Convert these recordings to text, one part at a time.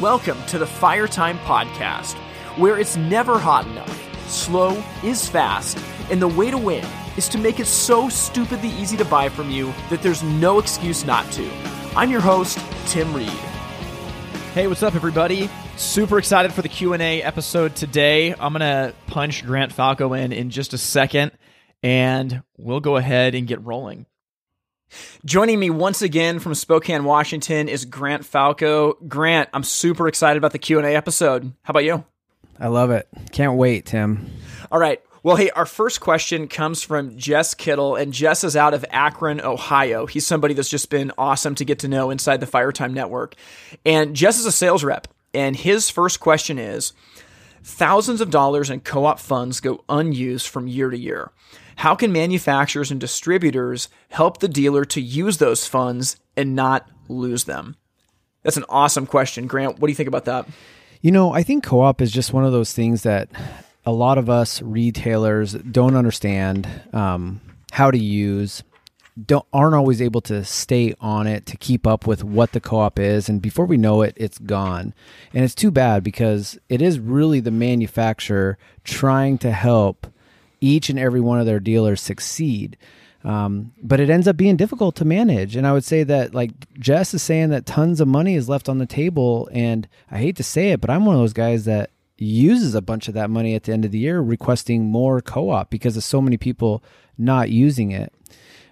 Welcome to the Fire Time Podcast, where it's never hot enough, slow is fast, and the way to win is to make it so stupidly easy to buy from you that there's no excuse not to. I'm your host, Tim Reed. Hey, what's up, everybody? Super excited for the Q&A episode today. I'm going to punch Grant Falco in in just a second, and we'll go ahead and get rolling. Joining me once again from Spokane, Washington is Grant Falco. Grant, I'm super excited about the Q&A episode. How about you? I love it. Can't wait, Tim. All right. Well, hey, our first question comes from Jess Kittle, and Jess is out of Akron, Ohio. He's somebody that's just been awesome to get to know inside the Firetime Network. And Jess is a sales rep, and his first question is Thousands of dollars in co op funds go unused from year to year. How can manufacturers and distributors help the dealer to use those funds and not lose them? That's an awesome question. Grant, what do you think about that? You know, I think co op is just one of those things that a lot of us retailers don't understand um, how to use don't aren't always able to stay on it to keep up with what the co-op is and before we know it it's gone and it's too bad because it is really the manufacturer trying to help each and every one of their dealers succeed um, but it ends up being difficult to manage and i would say that like jess is saying that tons of money is left on the table and i hate to say it but i'm one of those guys that uses a bunch of that money at the end of the year requesting more co-op because of so many people not using it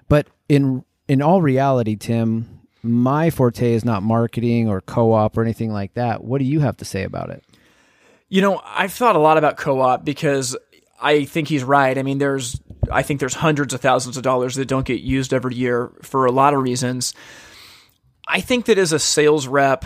but in in all reality, Tim, my forte is not marketing or co-op or anything like that. What do you have to say about it? You know, I've thought a lot about co-op because I think he's right. I mean, there's I think there's hundreds of thousands of dollars that don't get used every year for a lot of reasons. I think that as a sales rep,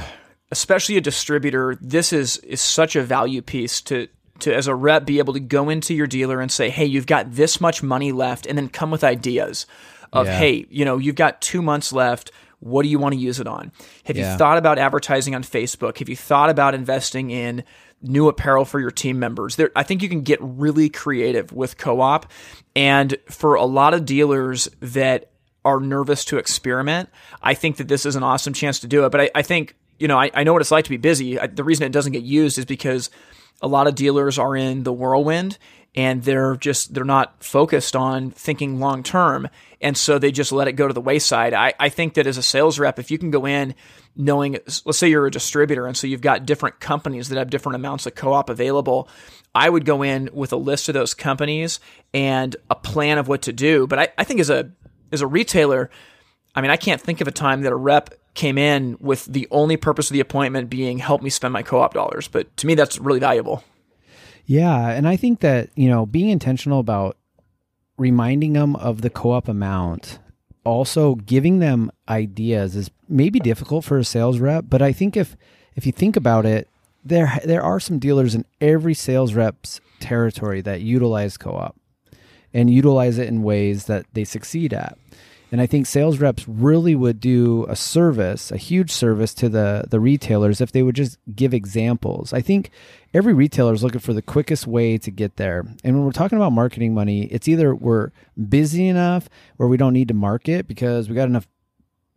especially a distributor, this is is such a value piece to to as a rep be able to go into your dealer and say, "Hey, you've got this much money left," and then come with ideas of, yeah. hey, you know, you've got two months left. What do you want to use it on? Have yeah. you thought about advertising on Facebook? Have you thought about investing in new apparel for your team members? There, I think you can get really creative with co op. And for a lot of dealers that are nervous to experiment, I think that this is an awesome chance to do it. But I, I think, you know, I, I, know what it's like to be busy. I, the reason it doesn't get used is because a lot of dealers are in the whirlwind and they're just they're not focused on thinking long term. And so they just let it go to the wayside. I, I think that as a sales rep if you can go in knowing let's say you're a distributor and so you've got different companies that have different amounts of co-op available i would go in with a list of those companies and a plan of what to do. But i, I think as a as a retailer i mean i can't think of a time that a rep came in with the only purpose of the appointment being help me spend my co-op dollars. But to me that's really valuable yeah, and I think that, you know, being intentional about reminding them of the co-op amount, also giving them ideas is maybe difficult for a sales rep, but I think if if you think about it, there there are some dealers in every sales rep's territory that utilize co-op and utilize it in ways that they succeed at. And I think sales reps really would do a service, a huge service to the the retailers if they would just give examples. I think every retailer is looking for the quickest way to get there. And when we're talking about marketing money, it's either we're busy enough where we don't need to market because we got enough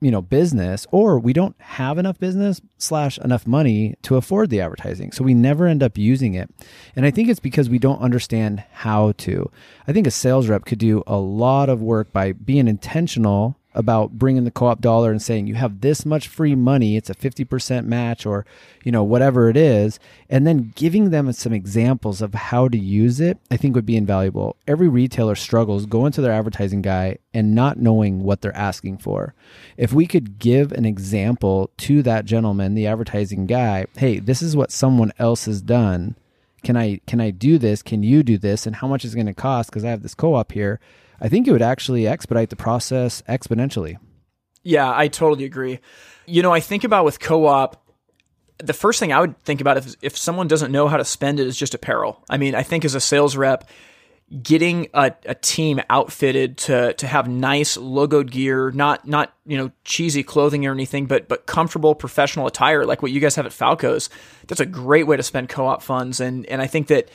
you know business or we don't have enough business slash enough money to afford the advertising. So we never end up using it. And i think it's because we don't understand how to. I think a sales rep could do a lot of work by being intentional about bringing the co-op dollar and saying you have this much free money it's a 50% match or you know whatever it is and then giving them some examples of how to use it i think would be invaluable. Every retailer struggles going to their advertising guy and not knowing what they're asking for. If we could give an example to that gentleman the advertising guy hey this is what someone else has done. Can i can i do this? Can you do this? And how much is going to cost? Because i have this co-op here I think it would actually expedite the process exponentially. Yeah, I totally agree. You know, I think about with co-op, the first thing I would think about if if someone doesn't know how to spend it is just apparel. I mean, I think as a sales rep, getting a, a team outfitted to to have nice logoed gear, not not you know cheesy clothing or anything, but but comfortable professional attire like what you guys have at Falco's. That's a great way to spend co-op funds, and and I think that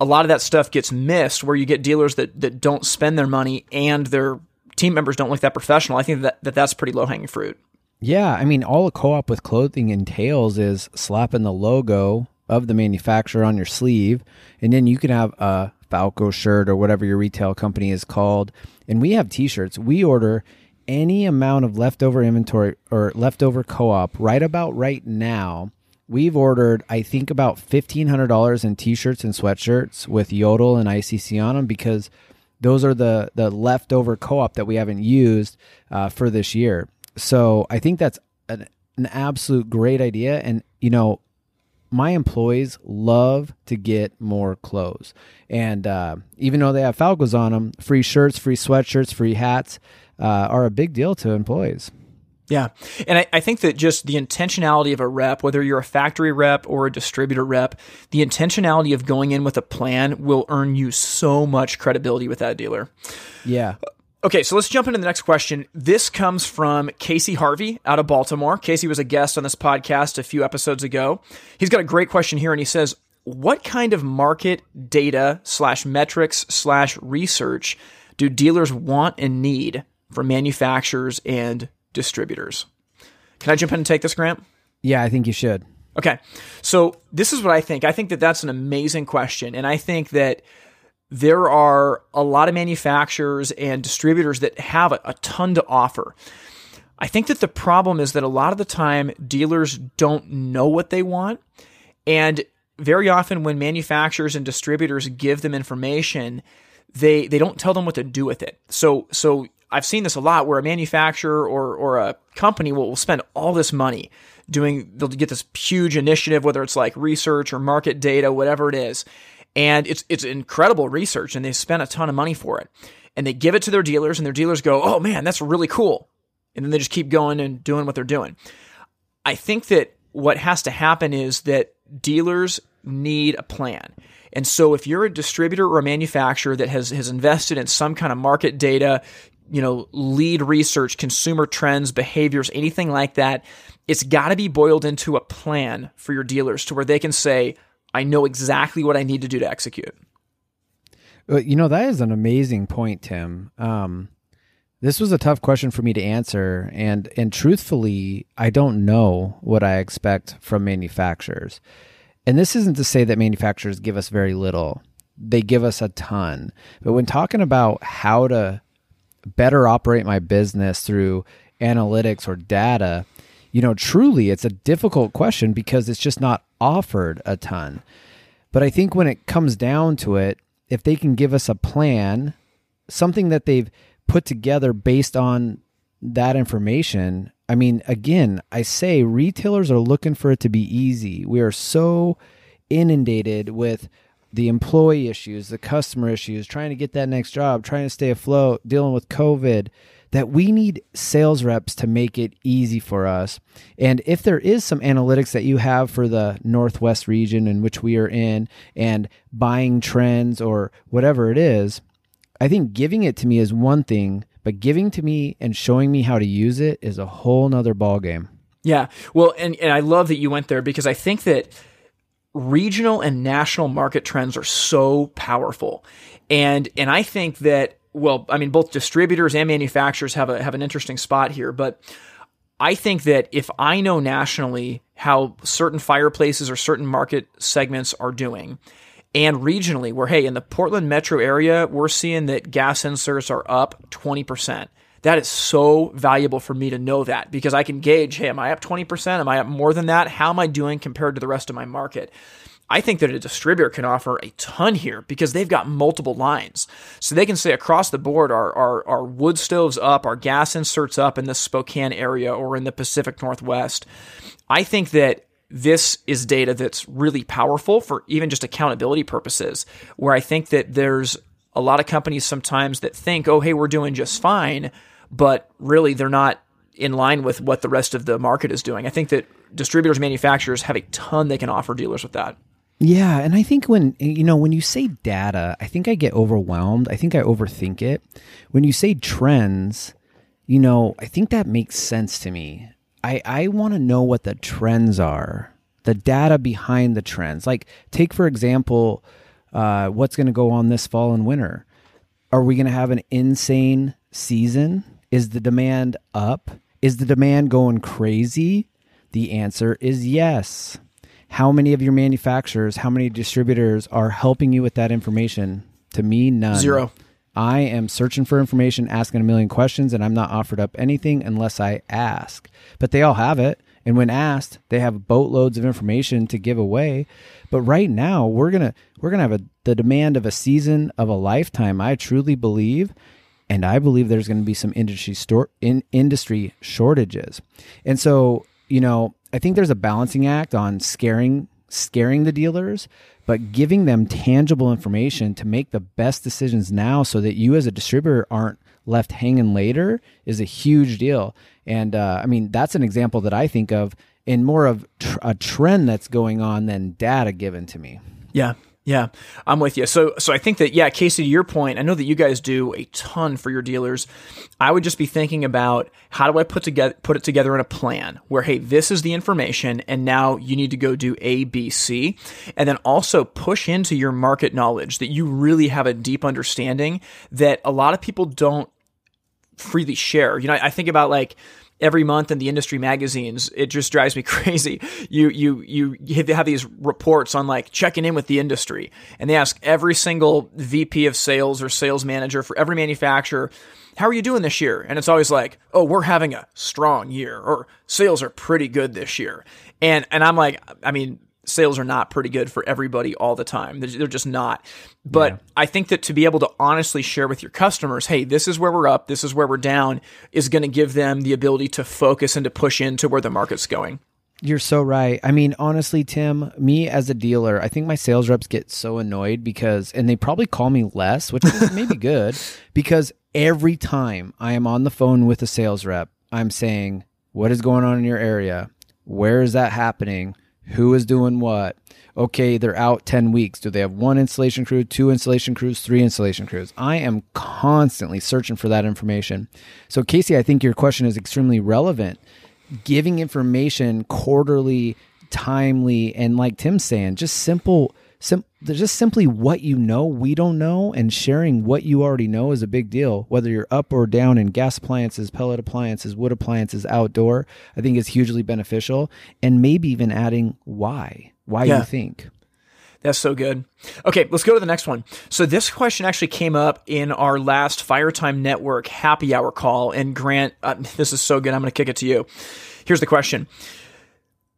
a lot of that stuff gets missed where you get dealers that, that don't spend their money and their team members don't look that professional. I think that, that that's pretty low hanging fruit. Yeah, I mean, all a co-op with clothing entails is slapping the logo of the manufacturer on your sleeve, and then you can have a Falco shirt or whatever your retail company is called. And we have T-shirts. We order any amount of leftover inventory or leftover co-op right about right now. We've ordered, I think, about fifteen hundred dollars in T-shirts and sweatshirts with Yodel and ICC on them because those are the the leftover co-op that we haven't used uh, for this year. So I think that's an, an absolute great idea. And, you know, my employees love to get more clothes. And uh, even though they have Falcos on them, free shirts, free sweatshirts, free hats uh, are a big deal to employees. Yeah. And I, I, think that just the intentionality of a rep, whether you're a factory rep or a distributor rep, the intentionality of going in with a plan will earn you so much credibility with that dealer. Yeah. Okay, so let's jump into the next question. This comes from Casey Harvey out of Baltimore. Casey was a guest on this podcast a few episodes ago. He's got a great question here, and he says, What kind of market data slash metrics slash research do dealers want and need for manufacturers and distributors? Can I jump in and take this, Grant? Yeah, I think you should. Okay, so this is what I think. I think that that's an amazing question, and I think that there are a lot of manufacturers and distributors that have a, a, ton to offer. I think that the problem is that a lot of the time dealers don't know what they want. And very often when manufacturers and distributors give them information, they they don't tell them what to do with it. So so I've seen this a lot where a manufacturer or or a company will, will spend all this money doing they'll get this huge initiative, whether it's like research or market data, whatever it is. And it's it's incredible research and they spend a ton of money for it. And they give it to their dealers and their dealers go oh man that's really cool. And then they just keep going and doing what they're doing. I think that what has to happen is that dealers need a plan. And so if you're a distributor or a manufacturer that has has invested in some kind of market data you know lead research consumer trends behaviors anything like that it's got to be boiled into a plan for your dealers to where they can say I know exactly what I need to do to execute. You know, that is an amazing point, Tim. Um, this was a tough question for me to answer, and and truthfully, I don't know what I expect from manufacturers. And this isn't to say that manufacturers give us very little; they give us a ton. But when talking about how to better operate my business through analytics or data, you know, truly, it's a difficult question because it's just not offered a ton. But I think when it comes down to it, if they can give us a plan, something that they've put together based on that information, I mean, again, I say retailers are looking for it to be easy. We are so inundated with the employee issues, the customer issues, trying to get that next job, trying to stay afloat, dealing with COVID, that we need sales reps to make it easy for us. And if there is some analytics that you have for the Northwest region in which we are in and buying trends or whatever it is, I think giving it to me is one thing, but giving to me and showing me how to use it is a whole nother ballgame. Yeah. Well, and, and I love that you went there because I think that regional and national market trends are so powerful. And and I think that well, I mean, both distributors and manufacturers have a have an interesting spot here, but I think that if I know nationally how certain fireplaces or certain market segments are doing, and regionally, where hey, in the Portland metro area, we're seeing that gas inserts are up 20%. That is so valuable for me to know that because I can gauge, hey, am I up 20%? Am I up more than that? How am I doing compared to the rest of my market? I think that a distributor can offer a ton here because they've got multiple lines. So they can say across the board, our, our, our wood stoves up, our gas inserts up in the Spokane area or in the Pacific Northwest. I think that this is data that's really powerful for even just accountability purposes, where I think that there's a lot of companies sometimes that think, oh, hey, we're doing just fine, but really they're not in line with what the rest of the market is doing. I think that distributors, manufacturers have a ton they can offer dealers with that. Yeah, and I think when you know when you say data, I think I get overwhelmed. I think I overthink it. When you say trends, you know, I think that makes sense to me. I I want to know what the trends are, the data behind the trends. Like take for example, uh, what's going to go on this fall and winter. Are we going to have an insane season? Is the demand up? Is the demand going crazy? The answer is yes. How many of your manufacturers, how many distributors are helping you with that information? To me, none. Zero. I am searching for information, asking a million questions, and I'm not offered up anything unless I ask. But they all have it. And when asked, they have boatloads of information to give away. But right now, we're gonna we're gonna have a, the demand of a season of a lifetime. I truly believe, and I believe there's going to be some industry store in industry shortages. And so, you know, I think there's a balancing act on scaring scaring the dealers, but giving them tangible information to make the best decisions now so that you as a distributor aren't left hanging later is a huge deal. And uh, I mean, that's an example that I think of in more of tr- a trend that's going on than data given to me. Yeah. Yeah, I'm with you. So, so I think that yeah, Casey, to your point, I know that you guys do a ton for your dealers. I would just be thinking about how do I put together put it together in a plan where hey, this is the information, and now you need to go do A, B, C, and then also push into your market knowledge that you really have a deep understanding that a lot of people don't freely share. You know, I think about like every month in the industry magazines. It just drives me crazy. You you you have these reports on like checking in with the industry, and they ask every single VP of sales or sales manager for every manufacturer. How are you doing this year? And it's always like, oh, we're having a strong year, or sales are pretty good this year. And and I'm like, I mean, sales are not pretty good for everybody all the time. They're, just not. But yeah. I think that to be able to honestly share with your customers, hey, this is where we're up, this is where we're down, is going to give them the ability to focus and to push into where the market's going. You're so right. I mean, honestly, Tim, me as a dealer, I think my sales reps get so annoyed because, and they probably call me less, which is maybe good, because every time I am on the phone with a sales rep, I'm saying, what is going on in your area? Where is that happening? Who is doing what. Okay, they're out 10 weeks. Do they have one installation crew, two installation crews, three installation crews? I am constantly searching for that information. So, Casey, I think your question is extremely relevant. Giving information quarterly, timely, and like Tim's saying, just simple sim- just simply what you know we don't know and sharing what you already know is a big deal whether you're up or down in gas appliances pellet appliances wood appliances outdoor i think is hugely beneficial and maybe even adding why why yeah. you think that's so good. Okay, let's go to the next one. So this question actually came up in our last Firetime Network happy hour call. And Grant, uh, this is so good. I'm going to kick it to you. Here's the question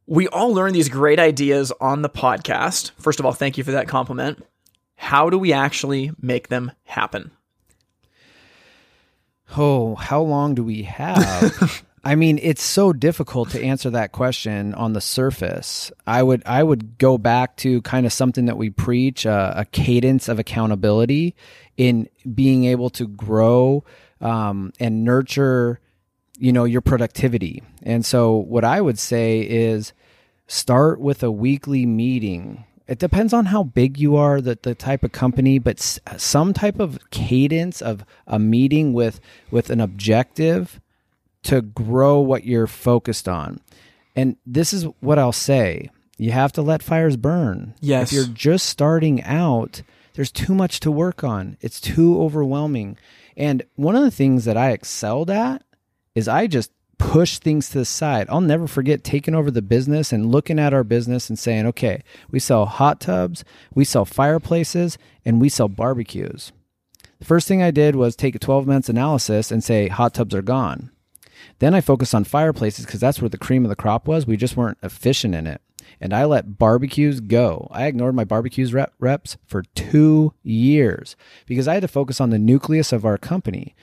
we all learn these great ideas on the podcast. First of all, thank you for that compliment. How do we actually make them happen? Oh, how long do we have? I mean, it's so difficult to answer that question on the surface. I would I would go back to kind of something that we preach, uh, a cadence of accountability in being able to grow um, and nurture you know your productivity. And so what i would say is start with a weekly meeting. It depends on how big you are the, the type of company but s- some type of cadence of a meeting with with an objective to grow what you're focused on. And this is what i'll say. You have to let fires burn. Yes. if you're just starting out there's too much to work on. It's too overwhelming. And one of the things that i excelled at is I just push things to the side. I'll never forget taking over the business and looking at our business and saying, okay, we sell hot tubs, we sell fireplaces, and we sell barbecues. The first thing I did was take a 12 months analysis and say hot tubs are gone. Then I focused on fireplaces because that's where the cream of the crop was. We just weren't efficient in it. And I let barbecues go. I ignored my barbecues rep- reps for two years because I had to focus on the nucleus of our company.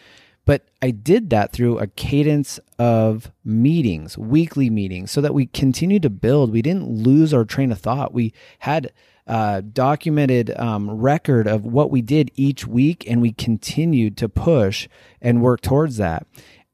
But I did that through a cadence of meetings, weekly meetings, so that we continued to build. We didn't lose our train of thought. We had a documented um, record of what we did each week, and we continued to push and work towards that.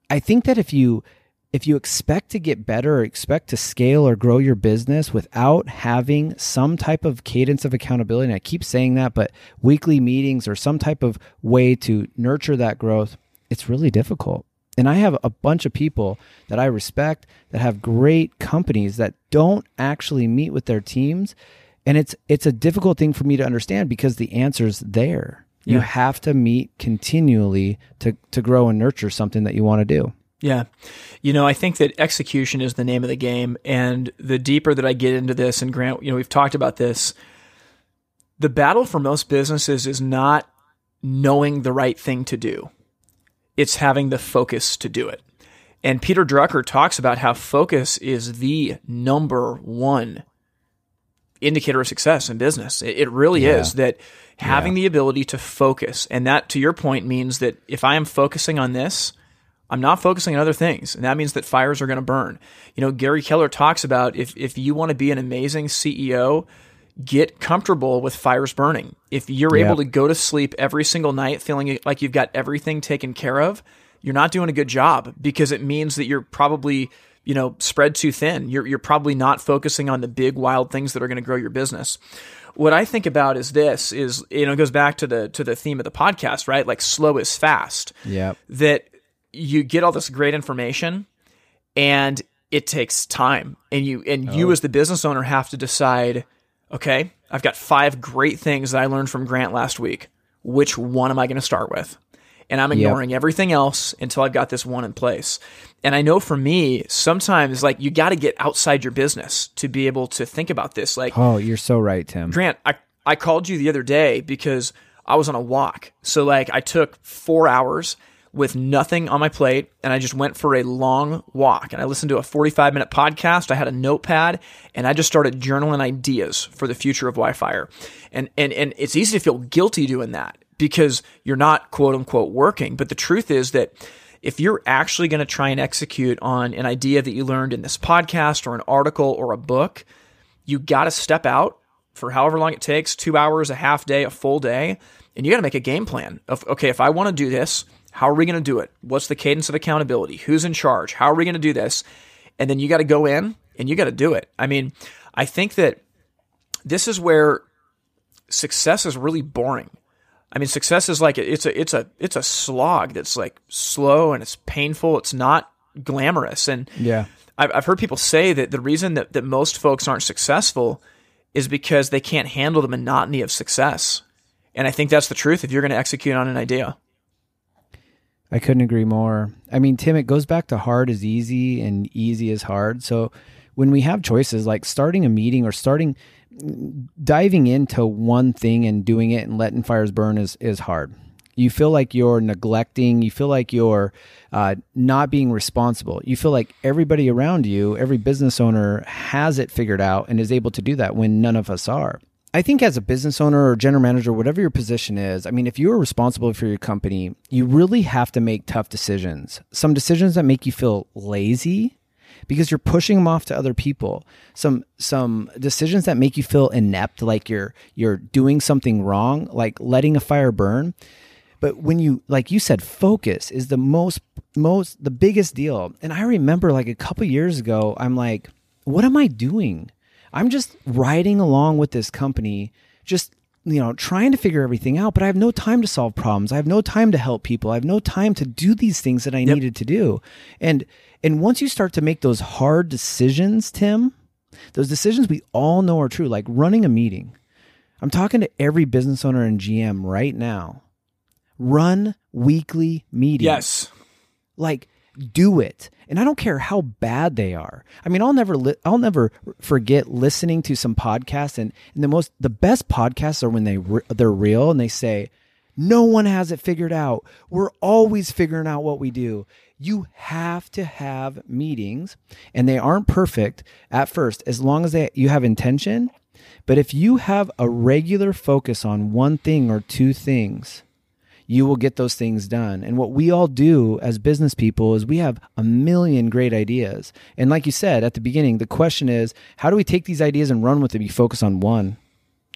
I think that if you if you expect to get better or expect to scale or grow your business without having some type of cadence of accountability, and I keep saying that, but weekly meetings or some type of way to nurture that growth, it's really difficult. And I have a bunch of people that I respect that have great companies that don't actually meet with their teams. And it's it's a difficult thing for me to understand because the answer's there. Yeah. You have to meet continually to to grow and nurture something that you want to do. Yeah. You know, I think that execution is the name of the game. And the deeper that I get into this, and Grant, you know, we've talked about this, the battle for most businesses is not knowing the right thing to do, it's having the focus to do it. And Peter Drucker talks about how focus is the number one indicator of success in business. It, really Yeah. is that having Yeah. the ability to focus, and that to your point means that if I am focusing on this, I'm not focusing on other things. And that means that fires are going to burn. You know, Gary Keller talks about if, if you want to be an amazing CEO, get comfortable with fires burning. If you're Yeah. able to go to sleep every single night feeling like you've got everything taken care of, you're not doing a good job because it means that you're probably, you know, spread too thin. You're, you're probably not focusing on the big wild things that are going to grow your business. What I think about is this is, you know, it goes back to the, to the theme of the podcast, right? Like slow is fast Yep. that you get all this great information and it takes time and you and you oh. as the business owner have to decide okay? I've got five great things that i learned from grant last week. Which one am i going to start with? And i'm ignoring everything else until i've got this one in place. And i know for me sometimes like you got to get outside your business to be able to think about this like Oh, you're so right, Tim. Grant, I, I called you the other day because I was on a walk. So, like, I took four hours with nothing on my plate and I just went for a long walk. And I listened to a 45 minute podcast. I had a notepad and I just started journaling ideas for the future of Wi Fi. And, and, and it's easy to feel guilty doing that because you're not quote unquote working. But the truth is that if you're actually going to try and execute on an idea that you learned in this podcast or an article or a book, you got to step out for however long it takes two hours, a half day, a full day and you got to make a game plan of, okay, if I want to do this, how are we going to do it? What's the cadence of accountability? Who's in charge? How are we going to do this? And then you got to go in and you got to do it. I mean, I think that this is where success is really boring. I mean, success is like it's a it's a it's a slog that's like slow and it's painful. It's not glamorous. And Yeah. I've, I've heard people say that the reason that, that most folks aren't successful is because they can't handle the monotony of success. And I think that's the truth if you're going to execute on an idea. I couldn't agree more. I mean, Tim, it goes back to hard is easy and easy is hard. So when we have choices like starting a meeting or starting diving into one thing and doing it and letting fires burn is is hard. You feel like you're neglecting. You feel like you're uh, not being responsible. You feel like everybody around you, every business owner, has it figured out and is able to do that when none of us are. I think as a business owner or general manager, whatever your position is, I mean, if you are responsible for your company, you really have to make tough decisions. Some decisions that make you feel lazy because you're pushing them off to other people. Some some decisions that make you feel inept, like you're you're doing something wrong, like letting a fire burn. But when you like you said, focus is the most most the biggest deal. And I remember like a couple years ago, I'm like, what am I doing? I'm just riding along with this company, just you know, trying to figure everything out, but I have no time to solve problems. I have no time to help people. I have no time to do these things that I needed to do. And and once you start to make those hard decisions, Tim, those decisions we all know are true, like running a meeting. I'm talking to every business owner and GM right now. Run weekly meetings Yes. like do it and i don't care how bad they are. I mean i'll never li- i'll never forget listening to some podcasts and, and the most the best podcasts are when they re- they're real and they say no one has it figured out. We're always figuring out what we do. You have to have meetings and they aren't perfect at first as long as they, you have intention. But if you have a regular focus on one thing or two things you will get those things done. And what we all do as business people is we have a million great ideas. And like you said at the beginning, the question is how do we take these ideas and run with them? You focus on one,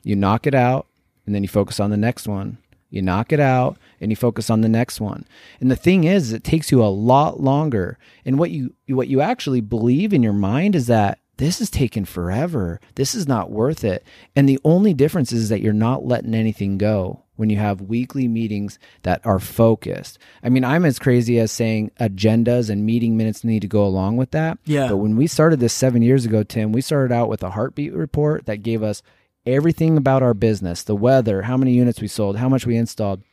you knock it out, and then you focus on the next one. You knock it out and you focus on the next one. And the thing is, it takes you a lot longer. And what you what you actually believe in your mind is that this is taking forever. This is not worth it. And the only difference is that you're not letting anything go when you have weekly meetings that are focused. I mean, I'm as crazy as saying agendas and meeting minutes need to go along with that. Yeah. But when we started this seven years ago, Tim, we started out with a heartbeat report that gave us everything about our business the weather, how many units we sold, how much we installed.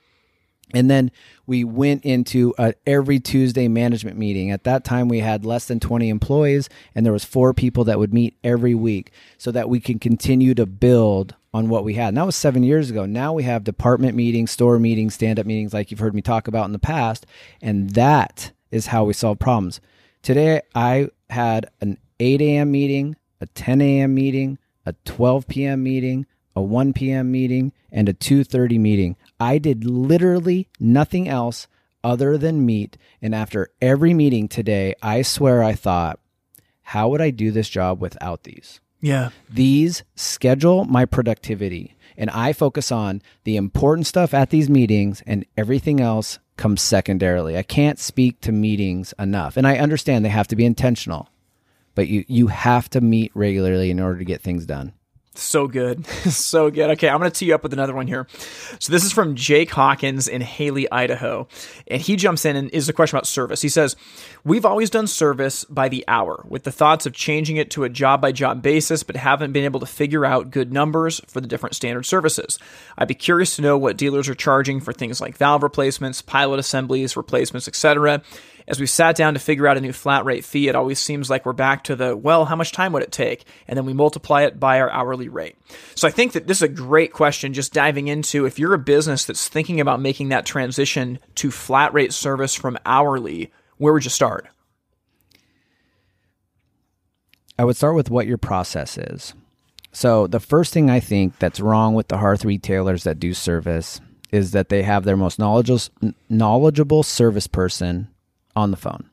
And then we went into a every Tuesday management meeting. At that time, we had less than 20 employees, and there was four people that would meet every week so that we can continue to build on what we had. And that was seven years ago. Now we have department meetings, store meetings, stand up meetings, like you've heard me talk about in the past. And that is how we solve problems. Today, I had an 8 a.m. meeting, a 10 a.m. meeting, a 12 p.m. meeting, a 1 p.m. meeting, and a 2:30 meeting. I did literally nothing else other than meet. And after every meeting today, I swear I thought, how would I do this job without these? Yeah. These schedule my productivity, and I focus on the important stuff at these meetings, and everything else comes secondarily. I can't speak to meetings enough. And I understand they have to be intentional, but you, you have to meet regularly in order to get things done. So good. so good. Okay, I'm going to tee you up with another one here. So this is from Jake Hawkins in Hailey, Idaho. And he jumps in and is a question about service. He says, We've always done service by the hour with the thoughts of changing it to a job by job basis, but haven't been able to figure out good numbers for the different standard services. I'd be curious to know what dealers are charging for things like valve replacements, pilot assemblies, replacements, etc as we sat down to figure out a new flat rate fee, it always seems like we're back to the, well, how much time would it take? And then we multiply it by our hourly rate. So I think that this is a great question, just diving into if you're a business that's thinking about making that transition to flat rate service from hourly, where would you start? I would start with what your process is. So, the first thing I think that's wrong with the hearth retailers that do service is that they have their most knowledgeable, knowledgeable service person on the phone.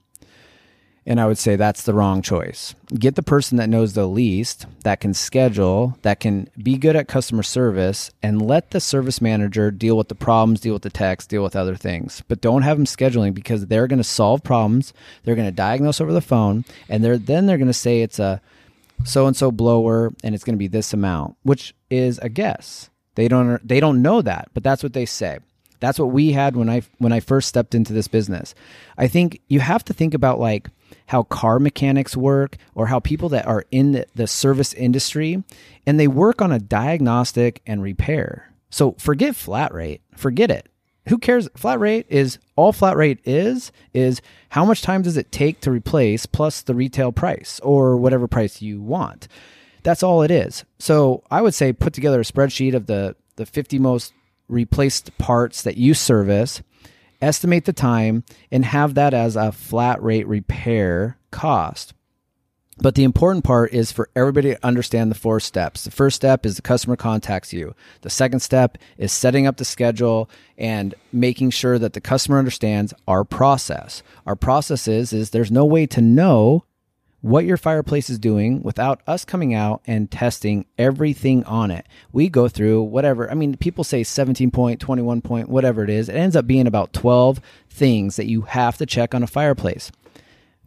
And I would say that's the wrong choice. Get the person that knows the least, that can schedule, that can be good at customer service, and let the service manager deal with the problems, deal with the techs, deal with other things. But don't have them scheduling because they're going to solve problems. They're going to diagnose over the phone, and they're then they're going to say it's a so and so blower, and it's going to be this amount, which is a guess. They don't they don't know that, but that's what they say. That's what we had when I when I first stepped into this business. I think you have to think about like how car mechanics work or how people that are in the, the service industry and they work on a diagnostic and repair. So forget flat rate. Forget it. Who cares? Flat rate is all flat rate is is how much time does it take to replace plus the retail price or whatever price you want. That's all it is. So I would say put together a spreadsheet of the the 50 most replaced parts that you service, estimate the time, and have that as a flat rate repair cost. But the important part is for everybody to understand the four steps. The first step is the customer contacts you. The second step is setting up the schedule and making sure that the customer understands our process. Our process is, is there's no way to know what your fireplace is doing without us coming out and testing everything on it. We go through whatever, I mean, people say 17 point, 21 point, whatever it is. It ends up being about 12 things that you have to check on a fireplace.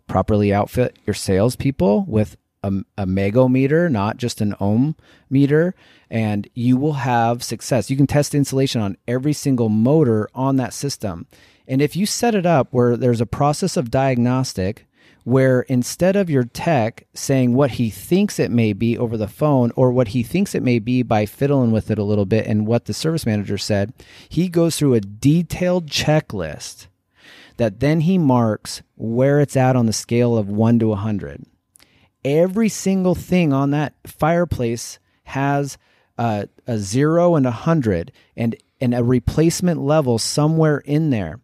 Properly outfit your salespeople with a, a megohmmeter, not just an ohm meter, and you will have success. You can test insulation on every single motor on that system. And if you set it up where there's a process of diagnostic, where instead of your tech saying what he thinks it may be over the phone or what he thinks it may be by fiddling with it a little bit and what the service manager said, he goes through a detailed checklist that then he marks where it's at on the scale of 1 to 100. Every single thing on that fireplace has a, a 0 and a 100 and and a replacement level somewhere in there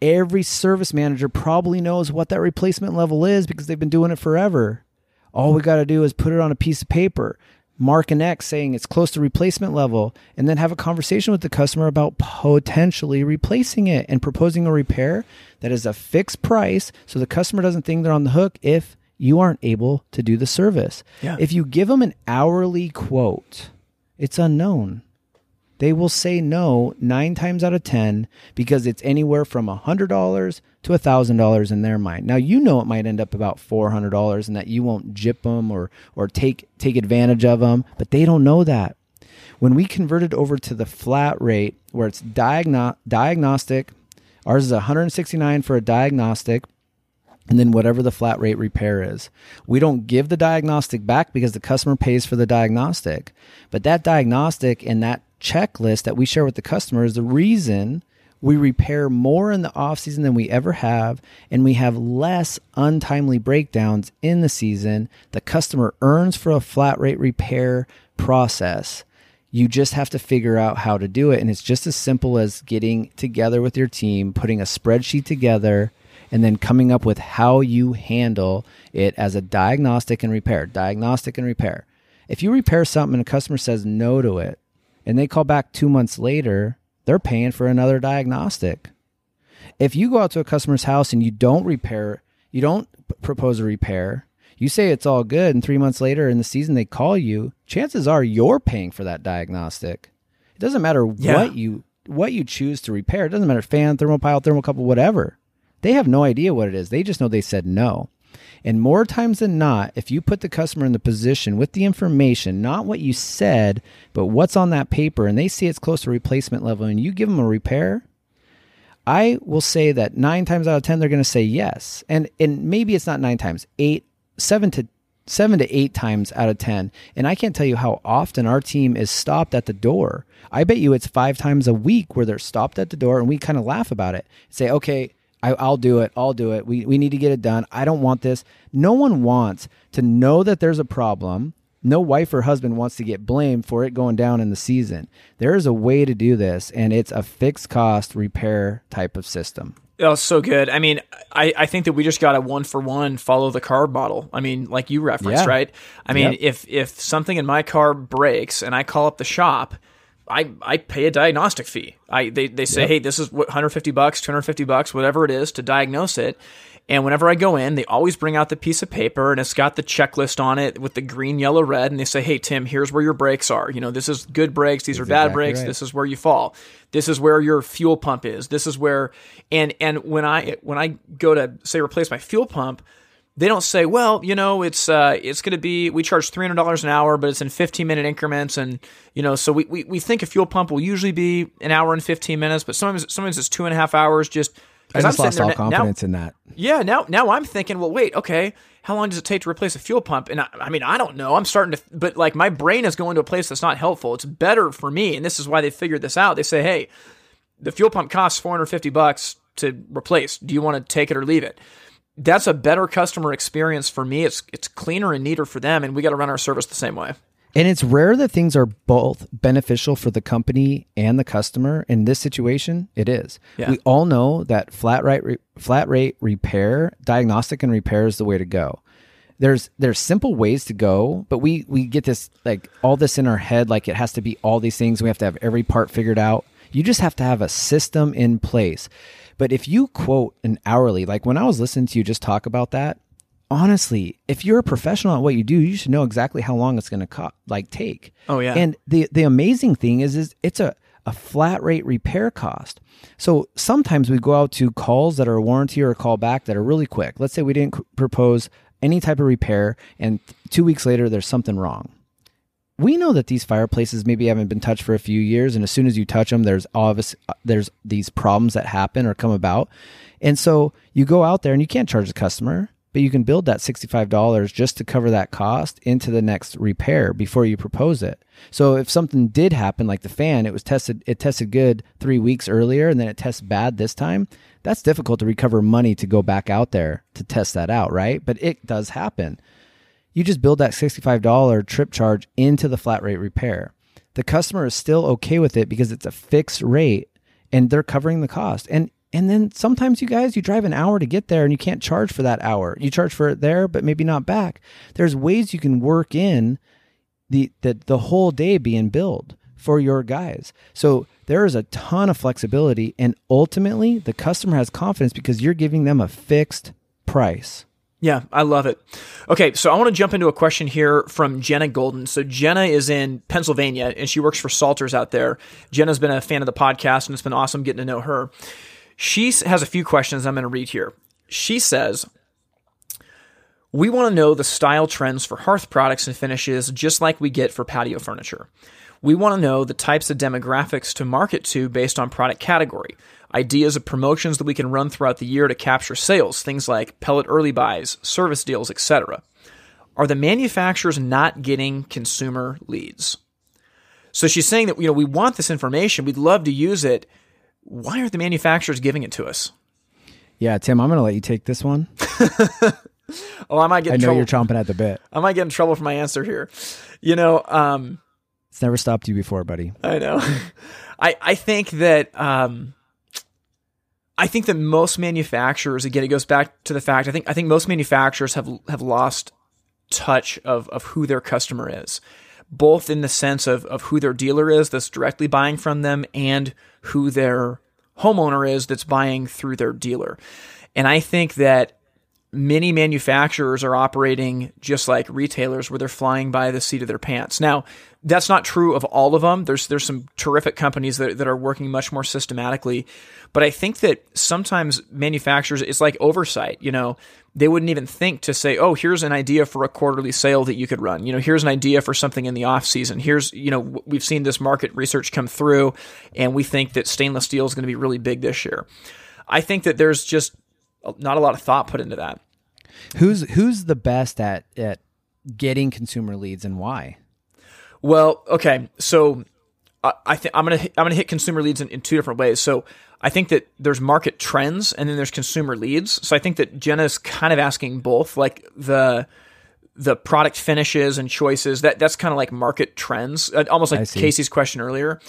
every service manager probably knows what that replacement level is because they've been doing it forever. All we got to do is put it on a piece of paper, mark an X saying it's close to replacement level, and then have a conversation with the customer about potentially replacing it and proposing a repair that is a fixed price so the customer doesn't think they're on the hook if you aren't able to do the service. Yeah. If you give them an hourly quote, it's unknown they will say no nine times out of 10 because it's anywhere from $100 to $1,000 in their mind. Now, you know it might end up about $400 and that you won't jip them or, or take, take advantage of them, but they don't know that. When we converted over to the flat rate where it's diagno- diagnostic, ours is 169 for a diagnostic and then whatever the flat rate repair is. We don't give the diagnostic back because the customer pays for the diagnostic. But that diagnostic and that checklist that we share with the customer is the reason We repair more in the off season than we ever have, and we have less untimely breakdowns in the season. The customer earns for a flat rate repair process. You just have to figure out how to do it. And it's just as simple as getting together with your team, putting a spreadsheet together, and then coming up with how you handle it as a diagnostic and repair. Diagnostic and repair. If you repair something and a customer says no to it, and they call back two months later, they're paying for another diagnostic. If you go out to a customer's house and you don't repair, you don't propose a repair, you say it's all good, and three months later in the season they call you, chances are you're paying for that diagnostic. It doesn't matter Yeah. what you what you choose to repair. It doesn't matter fan, thermopile, thermocouple, whatever. They have no idea what it is. They just know they said no. And more times than not, if you put the customer in the position with the information, not what you said, but what's on that paper, and they see it's close to replacement level, and you give them a repair, I will say that nine times out of ten they're going to say yes, and and maybe it's not nine times, eight, seven to seven to eight times out of ten. And I can't tell you how often our team is stopped at the door. I bet you it's five times a week where they're stopped at the door, and we kind of laugh about it. Say, okay, I, I'll do it. I'll do it. We we need to get it done. I don't want this. No one wants to know that there's a problem. No wife or husband wants to get blamed for it going down in the season. There is a way to do this, and it's a fixed cost repair type of system. Oh, so good. I mean, I, I think that we just got a one for one follow the car model. I mean, like you referenced, Yeah. right? I mean, Yep. if if something in my car breaks and I call up the shop, I I pay a diagnostic fee. I they, they say, Yep. hey, this is what 150 bucks, 250 bucks, whatever it is to diagnose it. And whenever I go in, they always bring out the piece of paper and it's got the checklist on it with the green, yellow, red. And they say, hey, Tim, here's where your brakes are. You know, this is good brakes. These are bad exactly brakes. right. This is where you fall. This is where your fuel pump is. This is where, and, and when I, when I go to say replace my fuel pump, they don't say, well, you know, it's uh, it's going to be we charge three hundred dollars an hour, but it's in fifteen minute increments, and you know, so we, we we think a fuel pump will usually be an hour and fifteen minutes, but sometimes sometimes it's two and a half hours. Just I 'cause I'm just lost all na- now- confidence in that. yeah, now now I'm thinking, well, wait, okay, how long does it take to replace a fuel pump? And I, I mean, I don't know. I'm starting to, but like my brain is going to a place that's not helpful. It's better for me, and this is why they figured this out. They say, hey, the fuel pump costs 450 bucks to replace. Do you want to take it or leave it? That's a better customer experience for me. It's it's cleaner and neater for them, and we got to run our service the same way. And it's rare that things are both beneficial for the company and the customer. In this situation, it is. Yeah. We all know that flat rate re- flat rate repair, diagnostic and repair is the way to go. There's there's simple ways to go, but we we get this like all this in our head like it has to be all these things. We have to have every part figured out. You just have to have a system in place. But if you quote an hourly, like when I was listening to you just talk about that, honestly, if you're a professional at what you do, you should know exactly how long it's going to co- like take. Oh, yeah. And the the amazing thing is is it's a a flat rate repair cost. So sometimes we go out to calls that are a warranty or a call back that are really quick. Let's say we didn't c- propose any type of repair and 2 weeks later there's something wrong. We know that these fireplaces maybe haven't been touched for a few years and as soon as you touch them there's obvious uh, there's these problems that happen or come about. And so you go out there and you can't charge the customer, but you can build that $65 just to cover that cost into the next repair before you propose it. So if something did happen like the fan, it was tested it tested good 3 weeks earlier and then it tests bad this time, that's difficult to recover money to go back out there to test that out, right? But it does happen. You just build that $65 trip charge into the flat rate repair. The customer is still okay with it because it's a fixed rate and they're covering the cost. And and then sometimes you guys you drive an hour to get there and you can't charge for that hour. You charge for it there but maybe not back. There's ways you can work in the the, the whole day being billed for your guys. So there is a ton of flexibility and ultimately the customer has confidence because you're giving them a fixed price. Yeah, I love it. Okay, so I want to jump into a question here from Jenna Golden. So Jenna is in Pennsylvania and she works for Salters out there. Jenna's been a fan of the podcast and it's been awesome getting to know her. She has a few questions I'm going to read here. She says, we want to know the style trends for hearth products and finishes, just like we get for patio furniture. We want to know the types of demographics to market to based on product category, ideas of promotions that we can run throughout the year to capture sales, things like pellet early buys, service deals, etc. Are the manufacturers not getting consumer leads? So she's saying that you know we want this information, we'd love to use it. why aren't the manufacturers giving it to us? Yeah, Tim, I'm going to let you take this one. Oh, I might get. I know trouble. you're chomping at the bit. I might get in trouble for my answer here. You know, um, It's never stopped you before, buddy. I know. I I think that um, I think that most manufacturers again it goes back to the fact I think I think most manufacturers have have lost touch of of who their customer is, both in the sense of of who their dealer is that's directly buying from them and who their homeowner is that's buying through their dealer. And I think that many manufacturers are operating just like retailers where they're flying by the seat of their pants. Now, that's not true of all of them. There's there's some terrific companies that, that are working much more systematically. But I think that sometimes manufacturers it's like oversight, you know, they wouldn't even think to say, "Oh, here's an idea for a quarterly sale that you could run." You know, here's an idea for something in the off season. Here's, you know, we've seen this market research come through and we think that stainless steel is going to be really big this year. I think that there's just not a lot of thought put into that. Who's who's the best at at getting consumer leads and why? Well, okay, so I, I think I'm gonna hit, I'm gonna hit consumer leads in, in two different ways. So I think that there's market trends and then there's consumer leads. So I think that Jenna's kind of asking both, like the the product finishes and choices. That that's kind of like market trends, uh, almost like. Casey's question earlier.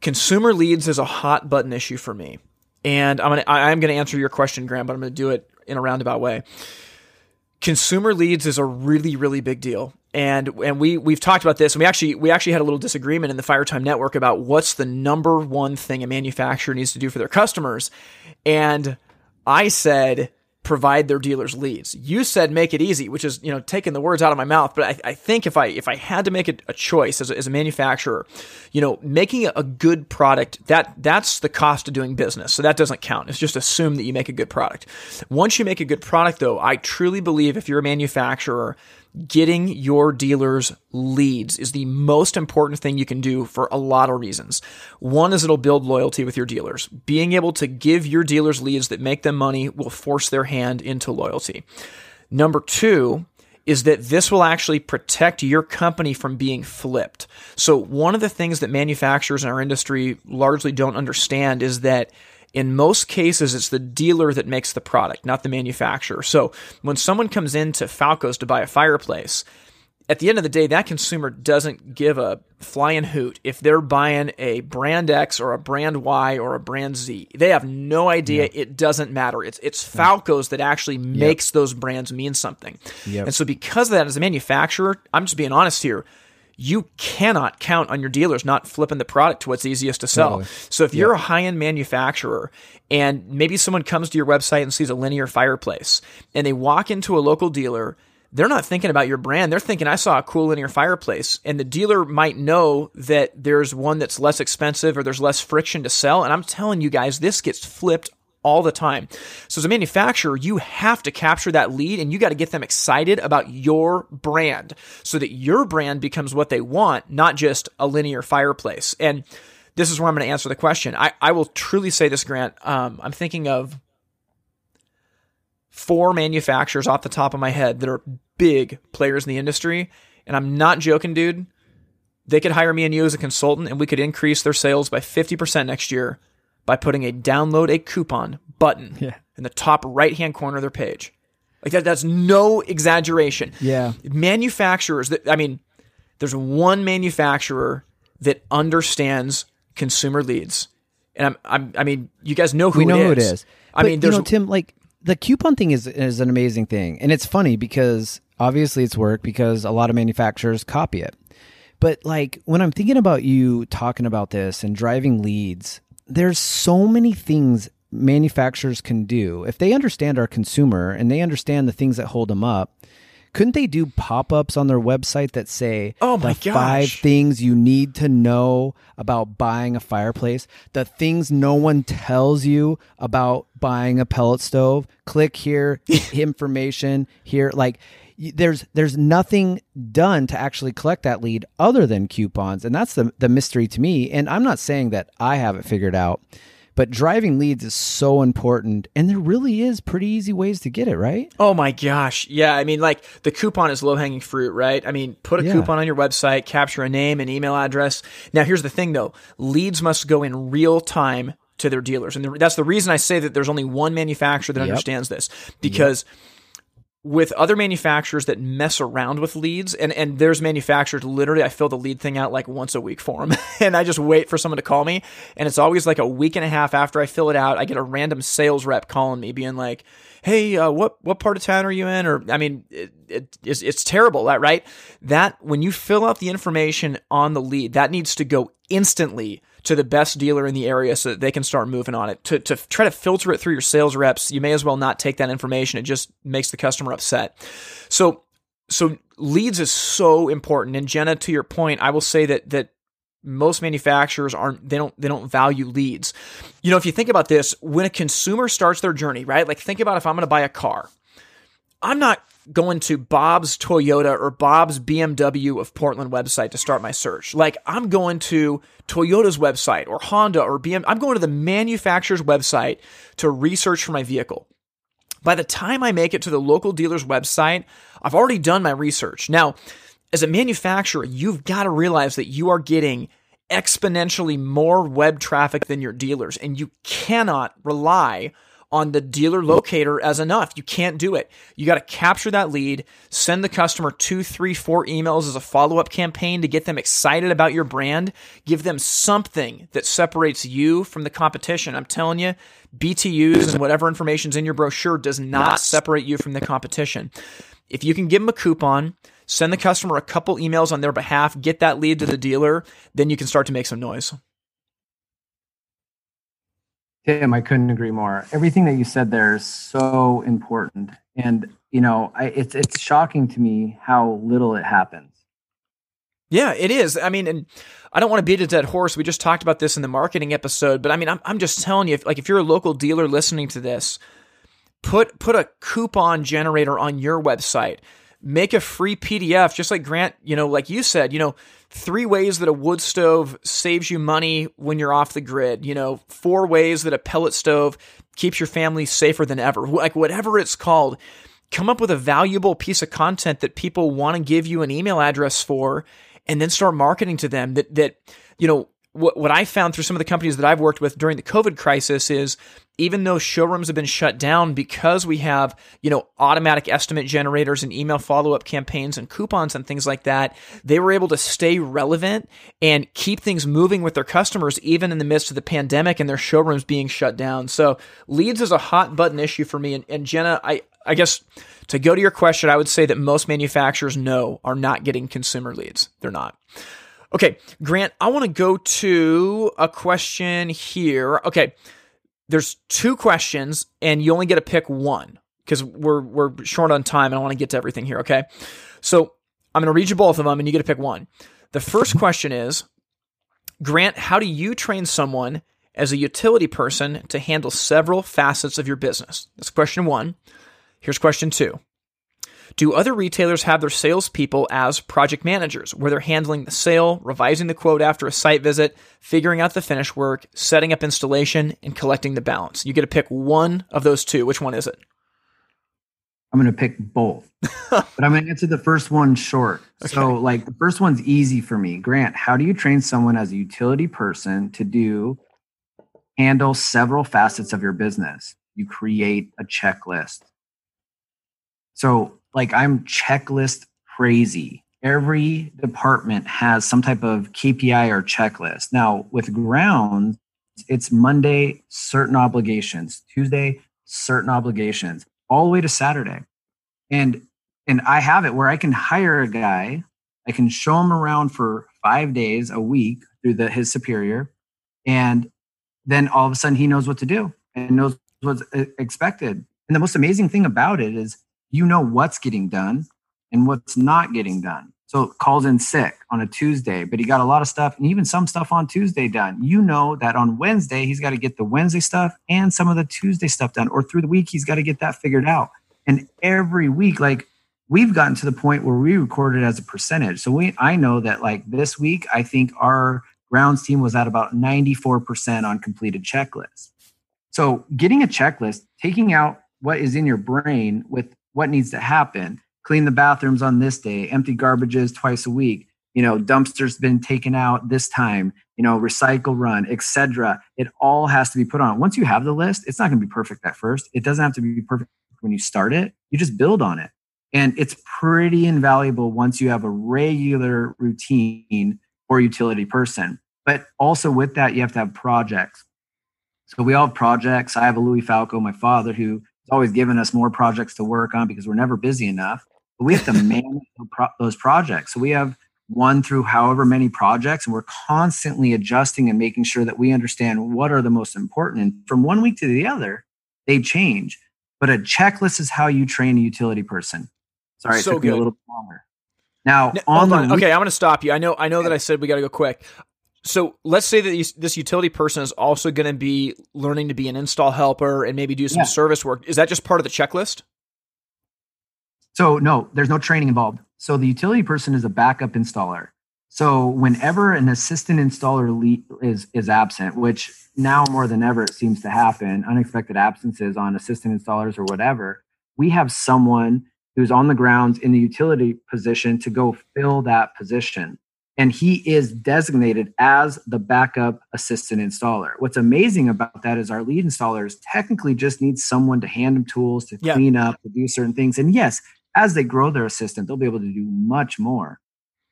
Consumer leads is a hot button issue for me, and I'm gonna I, I'm gonna answer your question, Grant, but I'm gonna do it in a roundabout way. Consumer leads is a really really big deal. And and we we've talked about this and we actually we actually had a little disagreement in the firetime network about what's the number one thing a manufacturer needs to do for their customers. And i said provide their dealers leads. You said make it easy which is you know taking the words out of my mouth but i, I think if i if i had to make a, a choice as a, as a manufacturer you know making a, a good product that that's the cost of doing business. So that doesn't count. It's just assume that you make a good product. Once you make a good product though i truly believe if you're a manufacturer getting your dealers leads is the most important thing you can do for a lot of reasons. One is it'll build loyalty with your dealers. Being able to give your dealers leads that make them money will force their hand into loyalty. Number two is that this will actually protect your company from being flipped. So, one of the things that manufacturers in our industry largely don't understand is that in most cases, it's the dealer that makes the product, not the manufacturer. So, when someone comes into Falco's to buy a fireplace, at the end of the day, that consumer doesn't give a flying hoot if they're buying a brand X or a brand Y or a brand Z. They have no idea. It doesn't matter. It's it's Falco's that actually makes those brands mean something. Yep. And so, because of that, as a manufacturer, I'm just being honest here. You cannot count on your dealers not flipping the product to what's easiest to sell. Totally. So if you're a high end manufacturer and maybe someone comes to your website and sees a linear fireplace and they walk into a local dealer, they're not thinking about your brand. They're thinking, I saw a cool linear fireplace. And the dealer might know that there's one that's less expensive or there's less friction to sell. And I'm telling you guys, this gets flipped all the time. So as a manufacturer, you have to capture that lead and you got to get them excited about your brand so that your brand becomes what they want, not just a linear fireplace. And this is where I'm going to answer the question. I, I will truly say this, Grant. Um, I'm thinking of four manufacturers off the top of my head that are big players in the industry. And I'm not joking, dude. They could hire me and you as a consultant, and we could increase their sales by 50% next year by putting a download a coupon button Yeah. in the top right hand corner of their page. Like that, that's no exaggeration. Yeah. Manufacturers that, I mean, there's one manufacturer that understands consumer leads. And I'm, I'm I mean, you guys know who we know it is. who it is. I But, mean, there's you know, Tim, like the coupon thing is is an amazing thing, and it's funny because obviously it's work because a lot of manufacturers copy it. But like when I'm thinking about you talking about this and driving leads, there's so many things manufacturers can do if they understand our consumer and they understand the things that hold them up. Couldn't they do pop-ups on their website that say Oh my the five gosh. things you need to know about buying a fireplace, the things no one tells you about buying a pellet stove. Click here, information here. Like there's there's nothing done to actually collect that lead other than coupons, and that's the the mystery to me. And I'm not saying that I have it figured out, but driving leads is so important, and there really is pretty easy ways to get it right. Oh my gosh. Yeah. I mean, like the coupon is low hanging fruit, right? I mean, put a Yeah. coupon on your website, capture a name and email address. Now, here's the thing though leads must go in real time to their dealers. And that's the reason I say that there's only one manufacturer that yep. understands this because yep with other manufacturers that mess around with leads and and there's manufacturers literally I fill the lead thing out like once a week for them and I just wait for someone to call me and it's always like a week and a half after I fill it out I get a random sales rep calling me being like hey uh, what what part of town are you in? Or I mean it, it, it's, it's terrible that right? That when you fill out the information on the lead that needs to go instantly to the best dealer in the area so that they can start moving on it. To, to try to filter it through your sales reps, you may as well not take that information. It just makes the customer upset. So, so leads is so important. And Jenna, to your point, I will say that, that most manufacturers aren't they don't they don't value leads. You know, if you think about this, when a consumer starts their journey, right? Like think about if I'm going to buy a car. I'm not going to Bob's Toyota or Bob's BMW of Portland website to start my search. Like I'm going to Toyota's website or Honda or BMW. I'm going to the manufacturer's website to research for my vehicle. By the time I make it to the local dealer's website, I've already done my research. Now, as a manufacturer, you've got to realize that you are getting exponentially more web traffic than your dealers, and you cannot rely on the dealer locator as enough. You can't do it. You got to capture that lead, send the customer two, three, four emails as a follow up campaign to get them excited about your brand. Give them something that separates you from the competition. I'm telling you, BTUs and whatever information's in your brochure does not separate you from the competition. If you can give them a coupon, send the customer a couple emails on their behalf, get that lead to the dealer, then you can start to make some noise. Tim, I couldn't agree more. Everything that you said there is so important, and you know, I, it's it's shocking to me how little it happens. Yeah, it is. I mean, and I don't want to beat a dead horse. We just talked about this in the marketing episode, but I mean, I'm I'm just telling you, if, like if you're a local dealer listening to this, put put a coupon generator on your website. Make a free PDF, just like Grant, you know, like you said, you know, three ways that a wood stove saves you money when you're off the grid, you know, four ways that a pellet stove keeps your family safer than ever, like whatever it's called. Come up with a valuable piece of content that people want to give you an email address for and then start marketing to them that that you know what, what I found through some of the companies that I've worked with during the COVID crisis is even though showrooms have been shut down because we have, you know, automatic estimate generators and email follow-up campaigns and coupons and things like that, they were able to stay relevant and keep things moving with their customers even in the midst of the pandemic and their showrooms being shut down. So leads is a hot button issue for me. And, and Jenna, I, I guess to go to your question, I would say that most manufacturers know are not getting consumer leads. They're not. Okay, Grant, I want to go to a question here. Okay, there's two questions, and you only get to pick one because we're we're short on time, and I want to get to everything here. Okay, so I'm going to read you both of them, and you get to pick one. The first question is, Grant, how do you train someone as a utility person to handle several facets of your business? That's question one. Here's question two. Do other retailers have their salespeople as project managers, where they're handling the sale, revising the quote after a site visit, figuring out the finish work, setting up installation, and collecting the balance? You get to pick one of those two. Which one is it? I'm going to pick both, but I'm going to answer the first one short. Okay. So, like, the first one's easy for me. Grant, how do you train someone as a utility person to do handle several facets of your business? You create a checklist. So, like I'm checklist crazy. Every department has some type of KPI or checklist. Now with ground, it's Monday, certain obligations, Tuesday, certain obligations, all the way to Saturday. And and I have it where I can hire a guy, I can show him around for five days a week through the his superior, and then all of a sudden he knows what to do and knows what's uh, expected. And the most amazing thing about it is you know what's getting done and what's not getting done. So calls in sick on a Tuesday, but he got a lot of stuff and even some stuff on Tuesday done. You know that on Wednesday he's got to get the Wednesday stuff and some of the Tuesday stuff done, or through the week he's got to get that figured out. And every week, like we've gotten to the point where we record it as a percentage. So we I know that like this week, I think our grounds team was at about 94% on completed checklists. So getting a checklist, taking out what is in your brain with what needs to happen clean the bathrooms on this day empty garbages twice a week you know dumpsters been taken out this time you know, recycle run, etc. It all has to be put on. Once you have the list, it's not going to be perfect at first. It doesn't have to be perfect when you start it. You just build on it. And it's pretty invaluable once you have a regular routine for utility person. But also with that, you have to have projects. So we all have projects. I have a Louis Falco, my father, who has always given us more projects to work on because we're never busy enough. But we have to manage those projects. So we have one through however many projects, and we're constantly adjusting and making sure that we understand what are the most important. And from one week to the other, they change. But a checklist is how you train a utility person. Sorry, it so took good. me a little longer. Now, now on, on. okay, I'm going to stop you. I know, I know that I said we got to go quick. So let's say that this utility person is also going to be learning to be an install helper and maybe do some yeah. service work. Is that just part of the checklist? So no, there's no training involved. So the utility person is a backup installer. So whenever an assistant installer is is absent, which now more than ever it seems to happen, unexpected absences on assistant installers or whatever, we have someone who's on the grounds in the utility position to go fill that position and he is designated as the backup assistant installer. What's amazing about that is our lead installers technically just need someone to hand them tools to yeah. clean up, to do certain things. And yes, as they grow their assistant, they'll be able to do much more.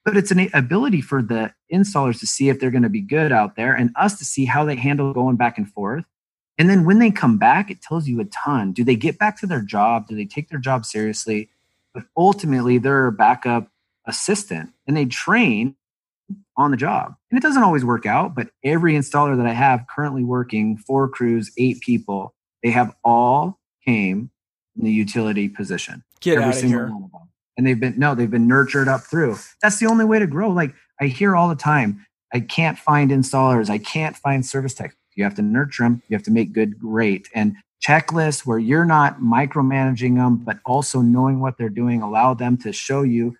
But it's an ability for the installers to see if they're going to be good out there and us to see how they handle going back and forth. And then when they come back, it tells you a ton. Do they get back to their job? Do they take their job seriously? But ultimately, they're a backup assistant and they train on the job. And it doesn't always work out, but every installer that I have currently working, four crews, eight people, they have all came in the utility position. Get every out of here. And they've been no, they've been nurtured up through. That's the only way to grow. Like I hear all the time, I can't find installers, I can't find service techs. You have to nurture them, you have to make good great. And checklists where you're not micromanaging them, but also knowing what they're doing, allow them to show you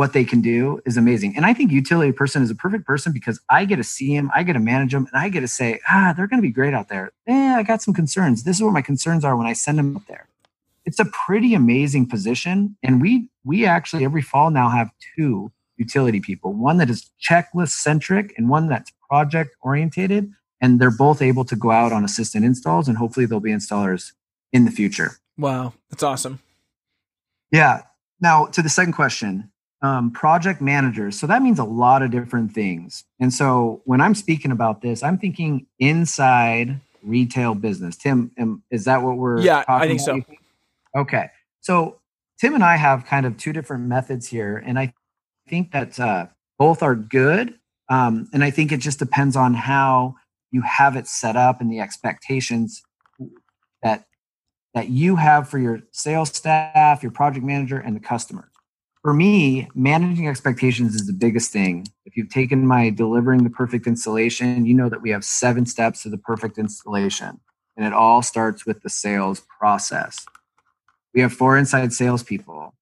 what they can do is amazing. And I think utility person is a perfect person because I get to see him, I get to manage them, and I get to say, ah, they're going to be great out there. Yeah, I got some concerns. This is what my concerns are when I send them up there. It's a pretty amazing position, and we we actually every fall now have two utility people, one that is checklist centric and one that's project orientated, and they're both able to go out on assistant installs, and hopefully they'll be installers in the future. Wow, that's awesome. Yeah. Now to the second question, um, project managers. So that means a lot of different things. And so when I'm speaking about this, I'm thinking inside retail business. Tim, am, is that what we're? Yeah, I think about? so. Okay, so Tim and I have kind of two different methods here, and I think that uh, both are good. Um, and I think it just depends on how you have it set up and the expectations that that you have for your sales staff, your project manager, and the customer for me, managing expectations is the biggest thing. If you've taken my delivering the perfect installation, you know that we have seven steps to the perfect installation. And it all starts with the sales process. We have four inside salespeople.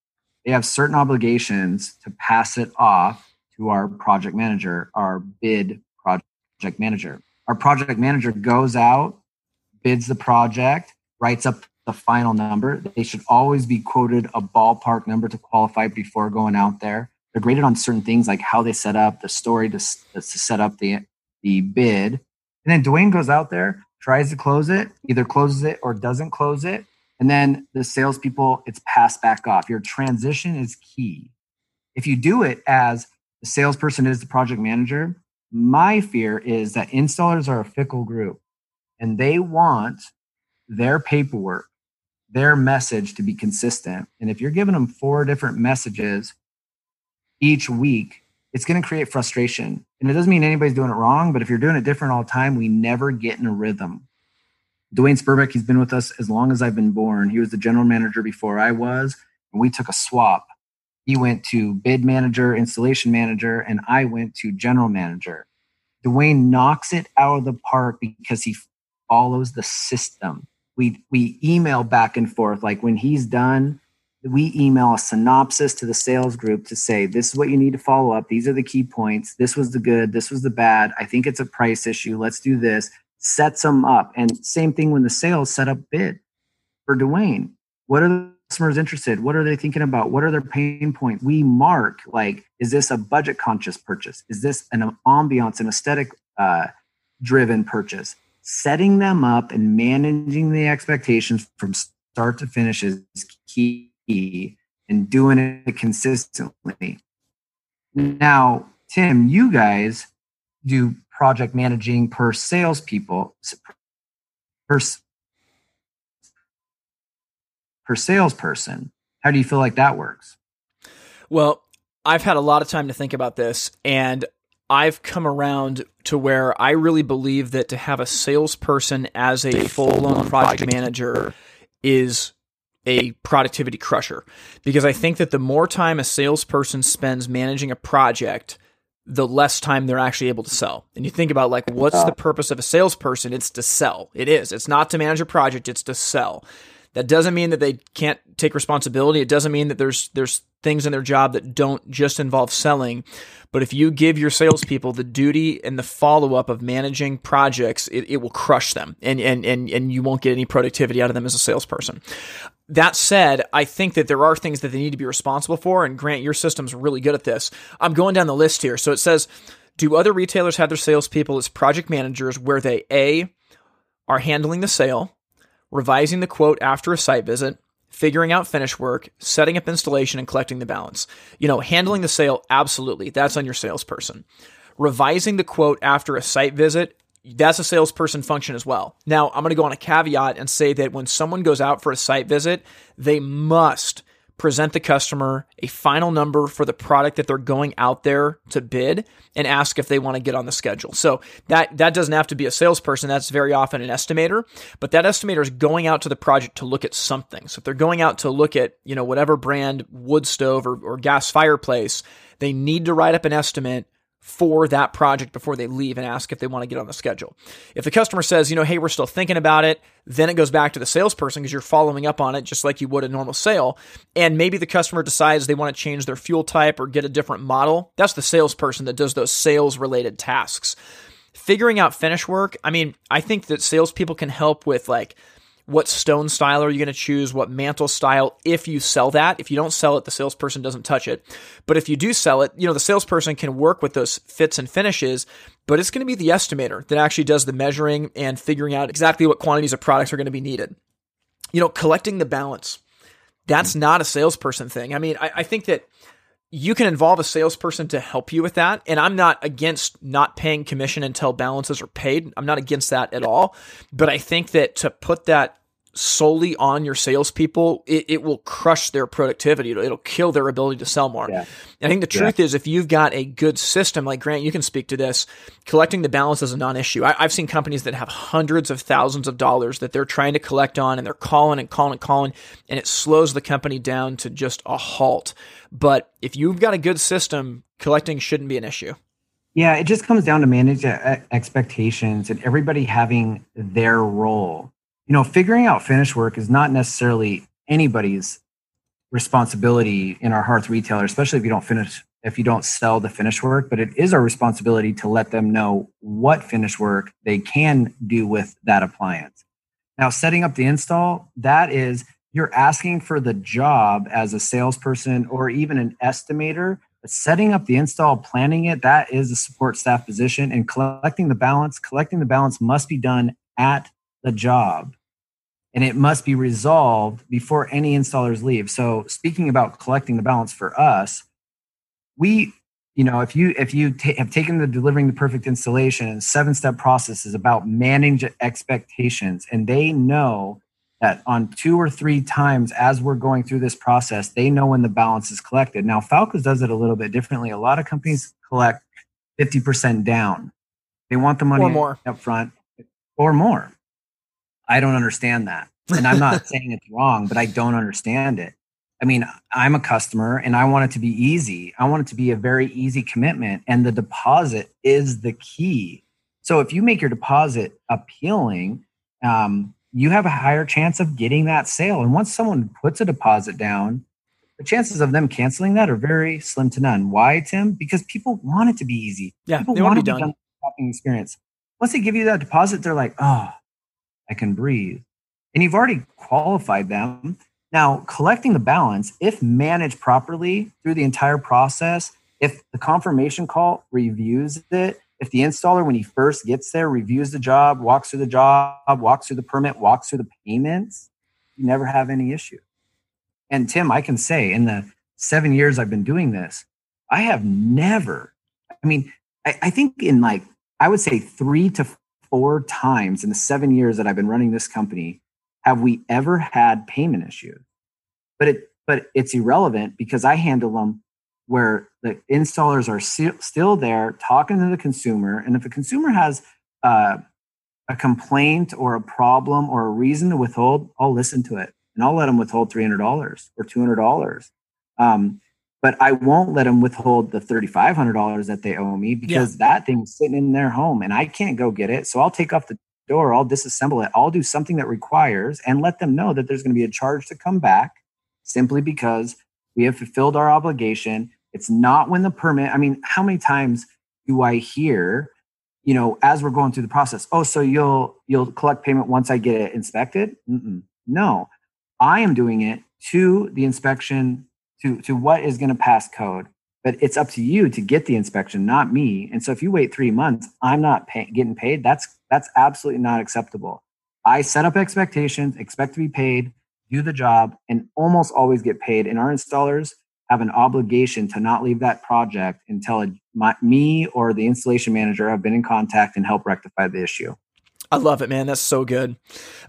They have certain obligations to pass it off to our project manager, our bid project manager. Our project manager goes out, bids the project, writes up the final number. They should always be quoted a ballpark number to qualify before going out there. They're graded on certain things like how they set up the story to, to set up the, the bid. And then Dwayne goes out there, tries to close it, either closes it or doesn't close it. And then the salespeople, it's passed back off. Your transition is key. If you do it as the salesperson is the project manager, my fear is that installers are a fickle group and they want their paperwork their message to be consistent. And if you're giving them four different messages each week, it's going to create frustration. And it doesn't mean anybody's doing it wrong, but if you're doing it different all the time, we never get in a rhythm. Dwayne Spurbeck, he's been with us as long as I've been born. He was the general manager before I was, and we took a swap. He went to bid manager, installation manager, and I went to general manager. Dwayne knocks it out of the park because he follows the system we we email back and forth. Like when he's done we email a synopsis to the sales group to say this is what you need to follow up. These are the key points. This was the good. This was the bad. I think it's a price issue. Let's do this. Sets them up. And same thing when the sales set up bid for dwayne what are the customers interested? What are they thinking about? What are their pain points? We mark like is this a budget conscious purchase? Is this an ambiance an aesthetic uh, driven purchase. Setting them up and managing the expectations from start to finish is key and doing it consistently. Now, Tim, you guys do project managing per salespeople per, per salesperson. How do you feel like that works? Well, I've had a lot of time to think about this, and I've come around to where I really believe that to have a salesperson as a full blown project manager is a productivity crusher because I think that the more time a salesperson spends managing a project, the less time they're actually able to sell. And you think about like what's the purpose of a salesperson? It's to sell. It is. It's not to manage a project, it's to sell. That doesn't mean that they can't take responsibility. It doesn't mean that there's there's things in their job that don't just involve selling. But if you give your salespeople the duty and the follow up of managing projects, it, it will crush them, and and and and you won't get any productivity out of them as a salesperson. That said, I think that there are things that they need to be responsible for. And Grant, your system's really good at this. I'm going down the list here. So it says, do other retailers have their salespeople as project managers where they A are handling the sale, revising the quote after a site visit, figuring out finish work, setting up installation, and collecting the balance. You know, handling the sale, absolutely. That's on your salesperson. Revising the quote after a site visit, that's a salesperson function as well. Now, I'm going to go on a caveat and say that when someone goes out for a site visit, they must present the customer a final number for the product that they're going out there to bid and ask if they want to get on the schedule. So that that doesn't have to be a salesperson, that's very often an estimator, but that estimator is going out to the project to look at something. So if they're going out to look at, you know, whatever brand wood stove or, or gas fireplace, they need to write up an estimate for that project before they leave and ask if they want to get on the schedule. If the customer says, you know, hey, we're still thinking about it, then it goes back to the salesperson because you're following up on it just like you would a normal sale. And maybe the customer decides they want to change their fuel type or get a different model. That's the salesperson that does those sales related tasks. Figuring out finish work, I mean, I think that salespeople can help with like what stone style are you going to choose, what mantle style, if you sell that. If you don't sell it, the salesperson doesn't touch it. But if you do sell it, you know, the salesperson can work with those fits and finishes, but it's going to be the estimator that actually does the measuring and figuring out exactly what quantities of products are going to be needed. You know, collecting the balance. That's not a salesperson thing. I mean, I, I think that you can involve a salesperson to help you with that. And I'm not against not paying commission until balances are paid. I'm not against that at all. But I think that to put that solely on your salespeople, it, it will crush their productivity. It'll, it'll, kill their ability to sell more. Yeah. I think the truth yeah. is, if you've got a good system, like Grant, you can speak to this, collecting the balance is a non issue. I, have seen companies that have hundreds of thousands of dollars that they're trying to collect on and they're calling and calling and calling, and it slows the company down to just a halt. But if you've got a good system, collecting shouldn't be an issue. Yeah, it just comes down to manage uh, expectations and everybody having their role you know, figuring out finish work is not necessarily anybody's responsibility in our hearth retailer, especially if you don't finish, if you don't sell the finish work, but it is our responsibility to let them know what finish work they can do with that appliance. Now, setting up the install, that is, you're asking for the job as a salesperson or even an estimator. But setting up the install, planning it, that is a support staff position. And collecting the balance, collecting the balance must be done at the job and it must be resolved before any installers leave. So speaking about collecting the balance for us, we, you know, if you if you t- have taken the delivering the perfect installation and seven step process is about manage expectations, and they know that on two or three times as we're going through this process, they know when the balance is collected. Now, Falco's does it a little bit differently. A lot of companies collect 50% down. They want the money or more. up front or more. I don't understand that. And I'm not saying it's wrong, but I don't understand it. I mean, I'm a customer and I want it to be easy. I want it to be a very easy commitment. And the deposit is the key. So if you make your deposit appealing, um, you have a higher chance of getting that sale. And once someone puts a deposit down, the chances of them canceling that are very slim to none. Why, Tim? Because people want it to be easy. Yeah, people they want to be done. done shopping experience. Once they give you that deposit, they're like, oh, I can breathe. And you've already qualified them. Now, collecting the balance, if managed properly through the entire process, if the confirmation call reviews it if the installer, when he first gets there, reviews the job, walks through the job, walks through the permit, walks through the payments, you never have any issue. And Tim, I can say in the seven years I've been doing this, I have never, I mean, I, I think in like, I would say three to four times in the seven years that I've been running this company, have we ever had payment issues? But it, but it's irrelevant because I handle them where the installers are still there talking to the consumer. And if a consumer has uh, a complaint or a problem or a reason to withhold, I'll listen to it and I'll let them withhold $300 or $200. Um, but I won't let them withhold the $3,500 that they owe me because yeah. that thing's sitting in their home and I can't go get it. So I'll take off the door, I'll disassemble it, I'll do something that requires and let them know that there's going to be a charge to come back simply because we have fulfilled our obligation it's not when the permit, I mean, how many times do I hear, you know, as we're going through the process, oh, so you'll you'll collect payment once I get it inspected? Mm-mm. No, I am doing it to the inspection to to what is going to pass code. But it's up to you to get the inspection, not me. And so if you wait three months, I'm not pay, getting paid. That's that's absolutely not acceptable. I set up expectations, expect to be paid, do the job, and almost always get paid. And our installers have an obligation to not leave that project until my, me or the installation manager have been in contact and help rectify the issue. I love it, man. That's so good.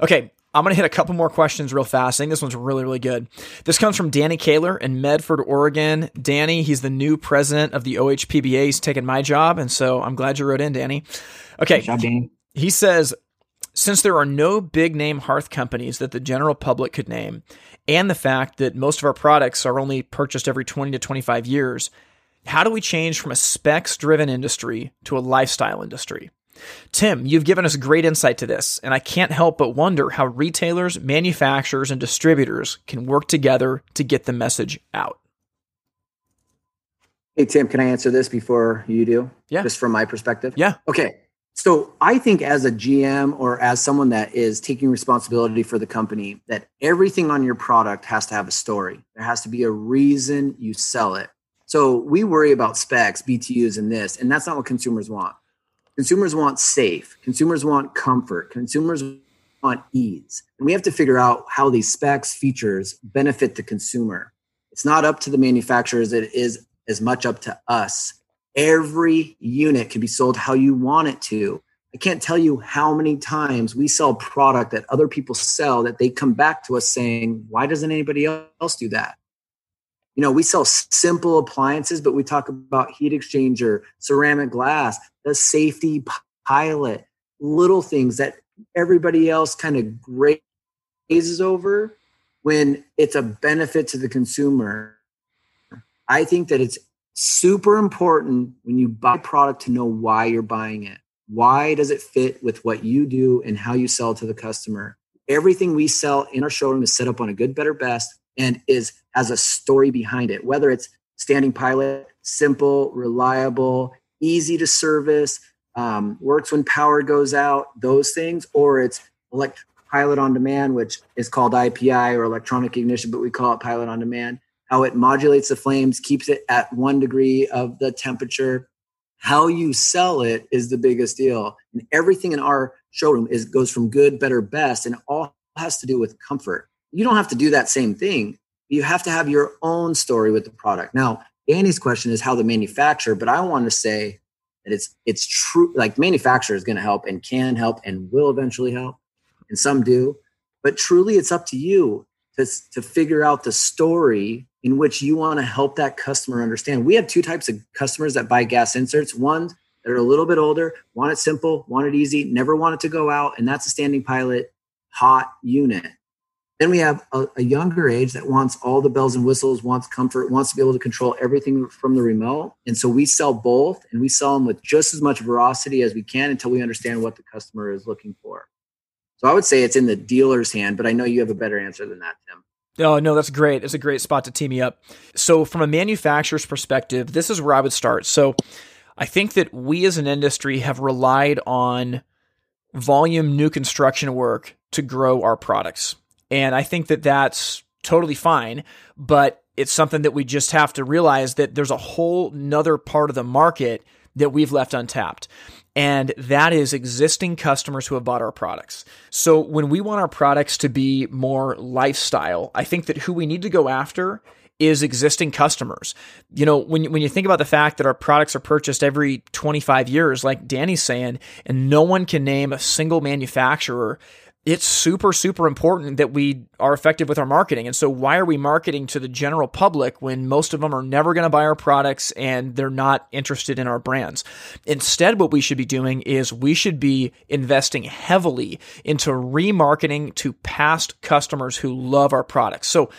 Okay, I'm going to hit a couple more questions real fast. I think this one's really, really good. This comes from Danny Kaler in Medford, Oregon. Danny, he's the new president of the OHPBA. He's taken my job, and so I'm glad you wrote in, Danny. Okay. Job, Danny. He says, since there are no big name hearth companies that the general public could name, and the fact that most of our products are only purchased every 20 to 25 years, how do we change from a specs driven industry to a lifestyle industry? Tim, you've given us great insight to this, and I can't help but wonder how retailers, manufacturers, and distributors can work together to get the message out. Hey, Tim, can I answer this before you do? Yeah. Just from my perspective? Yeah. Okay. So I think as a GM or as someone that is taking responsibility for the company, that everything on your product has to have a story. There has to be a reason you sell it. So we worry about specs, BTUs, and this, and that's not what consumers want. Consumers want safe. Consumers want comfort. Consumers want ease. And we have to figure out how these specs, features benefit the consumer. It's not up to the manufacturers, it is as much up to us Every unit can be sold how you want it to. I can't tell you how many times we sell product that other people sell that they come back to us saying, why doesn't anybody else do that? You know, we sell simple appliances, but we talk about heat exchanger, ceramic glass, the safety pilot, little things that everybody else kind of grazes over when it's a benefit to the consumer. I think that it's super important when you buy a product to know why you're buying it. Why does it fit with what you do and how you sell to the customer? Everything we sell in our showroom is set up on a good, better, best and is has a story behind it. Whether it's standing pilot, simple, reliable, easy to service, um, works when power goes out, those things, or it's electric pilot on demand, which is called IPI or electronic ignition, but we call it pilot on demand how it modulates the flames, keeps it at one degree of the temperature. How you sell it is the biggest deal. And everything in our showroom is goes from good, better, best, and all has to do with comfort. You don't have to do that same thing. You have to have your own story with the product. Now, Danny's question is how the manufacturer, but I want to say that it's it's true. Like manufacturer is going to help and can help and will eventually help, and some do. But truly, it's up to you to to figure out the story in which you want to help that customer understand. We have two types of customers that buy gas inserts. One that are a little bit older, want it simple, want it easy, never want it to go out, and that's a standing pilot hot unit. Then we have a, a, younger age that wants all the bells and whistles, wants comfort, wants to be able to control everything from the remote. And so we sell both and we sell them with just as much veracity as we can until we understand what the customer is looking for. So I would say it's in the dealer's hand, but I know you have a better answer than that, Tim. Oh, no, that's great. It's a great spot to team me up. So, from a manufacturer's perspective, this is where I would start. So, I think that we as an industry have relied on volume new construction work to grow our products. And I think that that's totally fine, but it's something that we just have to realize that there's a whole nother part of the market that we've left untapped. And that is existing customers who have bought our products. So when we want our products to be more lifestyle, I think that who we need to go after is existing customers. You know, when when you think about the fact that our products are purchased every 25 years like Danny's saying and no one can name a single manufacturer it's super super important that we are effective with our marketing. And so why are we marketing to the general public when most of them are never going to buy our products and they're not interested in our brands? Instead what we should be doing is we should be investing heavily into remarketing to past customers who love our products. So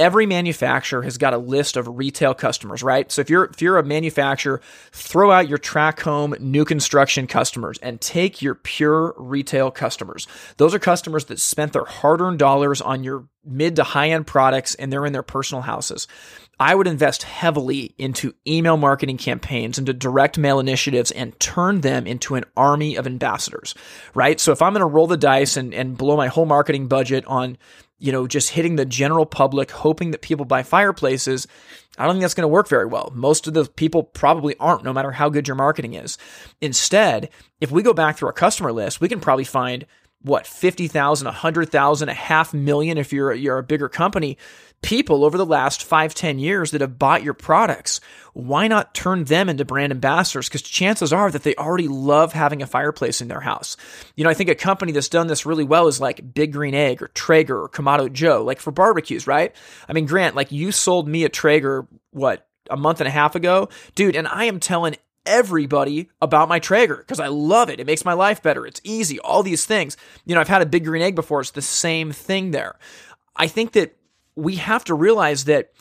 every manufacturer has got a list of retail customers, right? So if you're if you're a manufacturer, throw out your track home new construction customers and take your pure retail customers. Those are customers that spent their hard-earned dollars on your mid to high-end products and they're in their personal houses. I would invest heavily into email marketing campaigns, into direct mail initiatives, and turn them into an army of ambassadors, right? So if I'm going to roll the dice and, and blow my whole marketing budget on you know, just hitting the general public, hoping that people buy fireplaces, I don't think that's going to work very well. Most of the people probably aren't, no matter how good your marketing is. Instead, if we go back through our customer list, we can probably find what 50,000, 100,000, a half million if you're you're a bigger company people over the last five, ten years that have bought your products. Why not turn them into brand ambassadors? Because chances are that they already love having a fireplace in their house. You know, I think a company that's done this really well is like Big Green Egg or Traeger or Kamado Joe, like for barbecues, right? I mean, Grant, like you sold me a Traeger, what, a month and a half ago? Dude, and I am telling everybody about my Traeger because I love it. It makes my life better. It's easy, all these things. You know, I've had a Big Green Egg before. It's the same thing there. I think that we have to realize that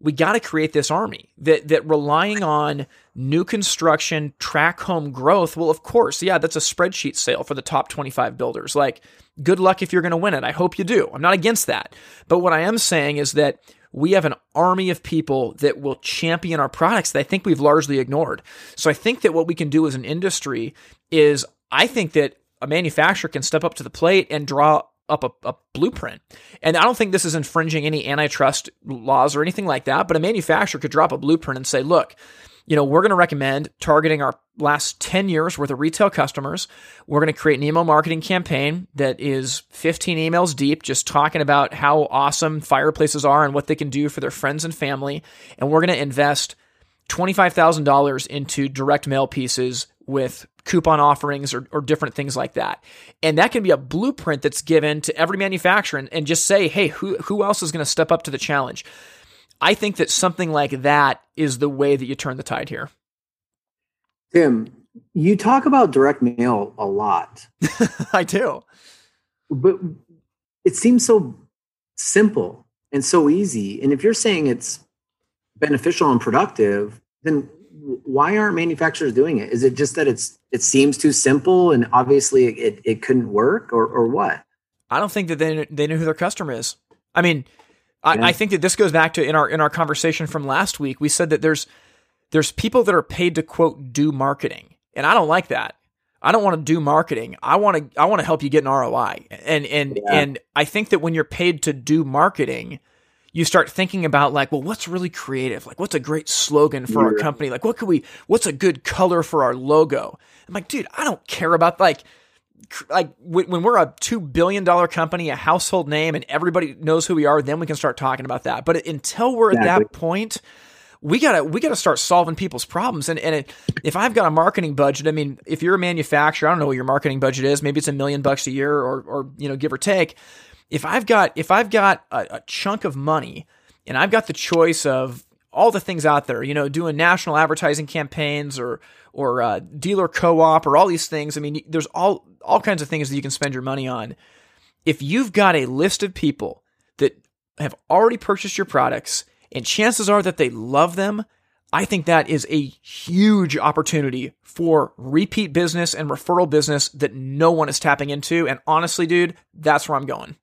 we got to create this army that that relying on new construction track home growth well of course yeah that's a spreadsheet sale for the top 25 builders. Like good luck if you're going to win it. I hope you do. I'm not against that. But what i am saying is that we have an army of people that will champion our products that i think we've largely ignored. So i think that what we can do as an industry is i think that a manufacturer can step up to the plate and draw up a, a, blueprint. And I don't think this is infringing any antitrust laws or anything like that, but a manufacturer could drop a blueprint and say, look, you know, we're going to recommend targeting our last 10 years worth of retail customers. We're going to create an email marketing campaign that is 15 emails deep, just talking about how awesome fireplaces are and what they can do for their friends and family. And we're going to invest $25,000 into direct mail pieces with coupon offerings or, or different things like that. And that can be a blueprint that's given to every manufacturer and, and just say, hey, who, who else is going to step up to the challenge? I think that something like that is the way that you turn the tide here. Tim, you talk about direct mail a lot. I do. But it seems so simple and so easy. And if you're saying it's beneficial and productive, then why aren't manufacturers doing it? Is it just that it's it seems too simple and obviously it, it couldn't work or, or what? I don't think that they they know who their customer is. I mean, I, yeah. I think that this goes back to in our in our conversation from last week. We said that there's there's people that are paid to quote do marketing, and I don't like that. I don't want to do marketing. I want to I want to help you get an ROI. And and yeah. and I think that when you're paid to do marketing, you start thinking about like, well, what's really creative? Like, what's a great slogan for yeah. our company? Like, what could we? What's a good color for our logo? I'm like, dude, I don't care about like like when we're a two billion dollar company, a household name, and everybody knows who we are, then we can start talking about that. But until we're exactly. at that point, we gotta we gotta start solving people's problems. And and it, if I've got a marketing budget, I mean, if you're a manufacturer, I don't know what your marketing budget is. Maybe it's a million bucks a year, or or you know, give or take if I've got if I've got a, a chunk of money and I've got the choice of all the things out there, you know, doing national advertising campaigns or or uh, dealer co-op or all these things. I mean, there's all all kinds of things that you can spend your money on. If you've got a list of people that have already purchased your products and chances are that they love them, I think that is a huge opportunity for repeat business and referral business that no one is tapping into. And honestly, dude, that's where I'm going.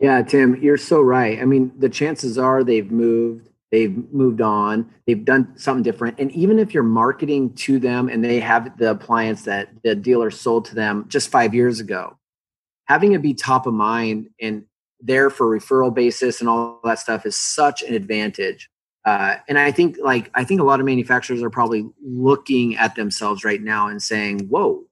Yeah, Tim, you're so right. I mean, the chances are they've moved, they've moved on, they've done something different. And even if you're marketing to them and they have the appliance that the dealer sold to them just five years ago, having it be top of mind and there for referral basis and all that stuff is such an advantage. uh, and I think like I think a lot of manufacturers are probably looking at themselves right now and saying, "Whoa,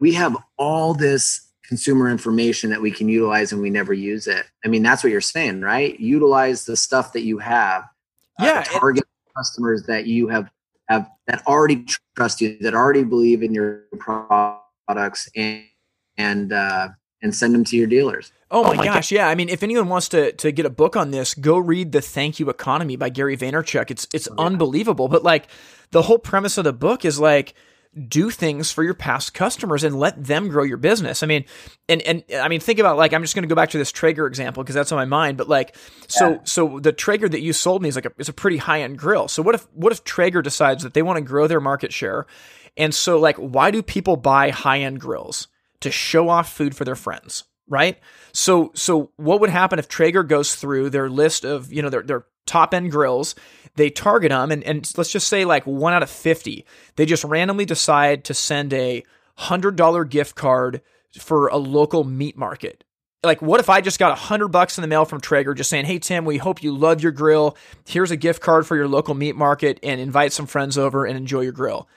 we have all this consumer information that we can utilize and we never use it." I mean, that's what you're saying, right? Utilize the stuff that you have. Uh, yeah, target it, customers that you have have that already trust you, that already believe in your products, and and uh, and send them to your dealers. Oh my, oh my gosh, God. yeah. I mean, if anyone wants to to get a book on this, go read The Thank You Economy by Gary Vaynerchuk. It's it's oh, yeah. unbelievable. But like the whole premise of the book is like do things for your past customers and let them grow your business. I mean, and and I mean, think about like I'm just going to go back to this Traeger example because that's on my mind. But like, so yeah. so the Traeger that you sold me is like a, is a pretty high end grill. So what if what if Traeger decides that they want to grow their market share, and so like, why do people buy high end grills to show off food for their friends? right? So so what would happen if Traeger goes through their list of, you know, their their top end grills, they target them and, and let's just say like one out of 50, they just randomly decide to send a $100 gift card for a local meat market. Like, what if I just got a hundred bucks in the mail from Traeger just saying, Hey, Tim, we hope you love your grill. Here's a gift card for your local meat market and invite some friends over and enjoy your grill.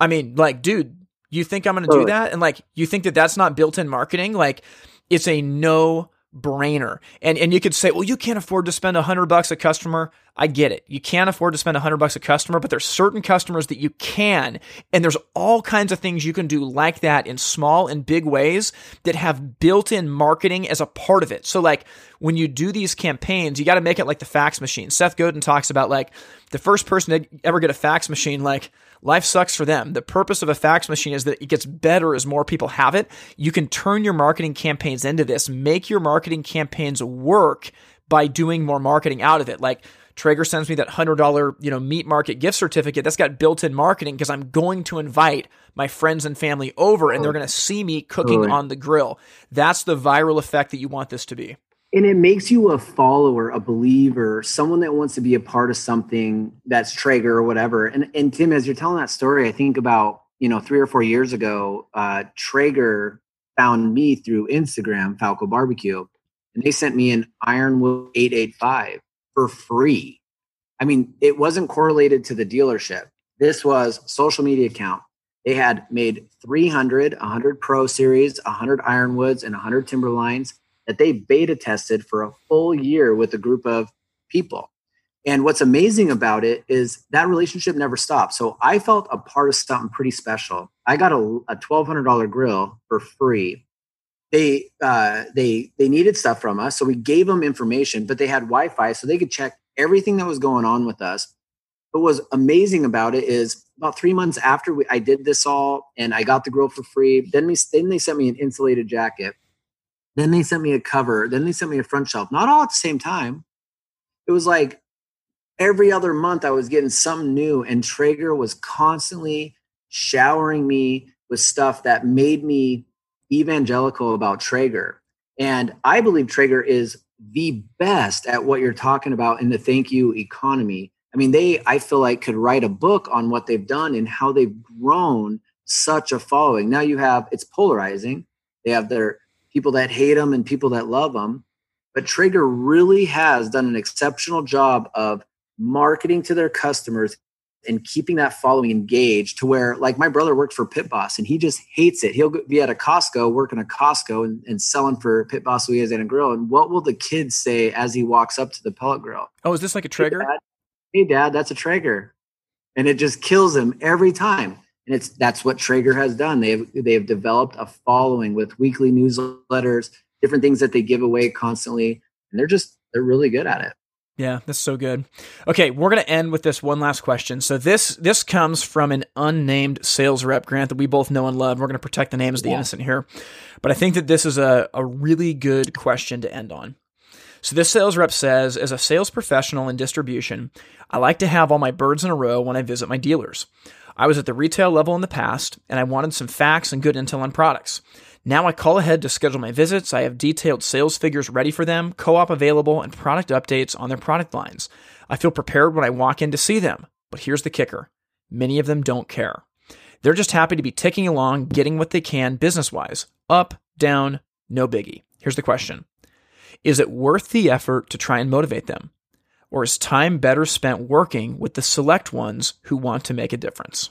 I mean, like, dude, you think I'm going to do that? And like, you think that that's not built in marketing? Like, it's a no brainer. And and you could say, well, you can't afford to spend a hundred bucks a customer. I get it. You can't afford to spend a hundred bucks a customer, but there's certain customers that you can. And there's all kinds of things you can do like that in small and big ways that have built-in marketing as a part of it. So like when you do these campaigns, you got to make it like the fax machine. Seth Godin talks about like the first person to ever get a fax machine, like Life sucks for them. The purpose of a fax machine is that it gets better as more people have it. You can turn your marketing campaigns into this, make your marketing campaigns work by doing more marketing out of it. Like Traeger sends me that $100, you know, meat market gift certificate. That's got built-in marketing because I'm going to invite my friends and family over and they're going to see me cooking on the grill. That's the viral effect that you want this to be and it makes you a follower, a believer, someone that wants to be a part of something that's Traeger or whatever. And and Tim, as you're telling that story, I think about you know three or four years ago, uh, Traeger found me through Instagram, Falco Barbecue, and they sent me an Ironwood 885 for free. I mean, it wasn't correlated to the dealership. This was social media account. They had made 300, 100 Pro Series, 100 Ironwoods, and 100 Timberlines that they beta tested for a full year with a group of people. And what's amazing about it is that relationship never stopped. So I felt a part of something pretty special. I got a, a $1,200 grill for free. They uh, they they needed stuff from us, so we gave them information. But they had Wi-Fi, so they could check everything that was going on with us. What was amazing about it is about three months after we, I did this all, and I got the grill for free. Then we then they sent me an insulated jacket then they sent me a cover. Then they sent me a front shelf. Not all at the same time. It was like every other month I was getting something new, and Traeger was constantly showering me with stuff that made me evangelical about Traeger. And I believe Traeger is the best at what you're talking about in the thank you economy. I mean, they, I feel like, could write a book on what they've done and how they've grown such a following. Now you have, it's polarizing. They have their people that hate them and people that love them. But Traeger really has done an exceptional job of marketing to their customers and keeping that following engaged to where like my brother worked for pit boss and he just hates it. He'll be at a costco working a costco and, and selling for pit boss He has a grill. And what will the kids say as he walks up to the pellet grill? Oh is this like a Traeger? Hey dad, hey, dad that's a Traeger. And it just kills him every time and it's that's what Traeger has done. They've they've developed a following with weekly newsletters, different things that they give away constantly, and they're just they're really good at it. Yeah, that's so good. Okay, we're going to end with this one last question. So this this comes from an unnamed sales rep grant that we both know and love. We're going to protect the names of the yeah. innocent here. But I think that this is a, a really good question to end on. So this sales rep says, as a sales professional in distribution, I like to have all my birds in a row when I visit my dealers. I was at the retail level in the past, and I wanted some facts and good intel on products. Now I call ahead to schedule my visits. I have detailed sales figures ready for them, co op available, and product updates on their product lines. I feel prepared when I walk in to see them. But here's the kicker many of them don't care. They're just happy to be ticking along, getting what they can business wise. Up, down, no biggie. Here's the question Is it worth the effort to try and motivate them? Or is time better spent working with the select ones who want to make a difference?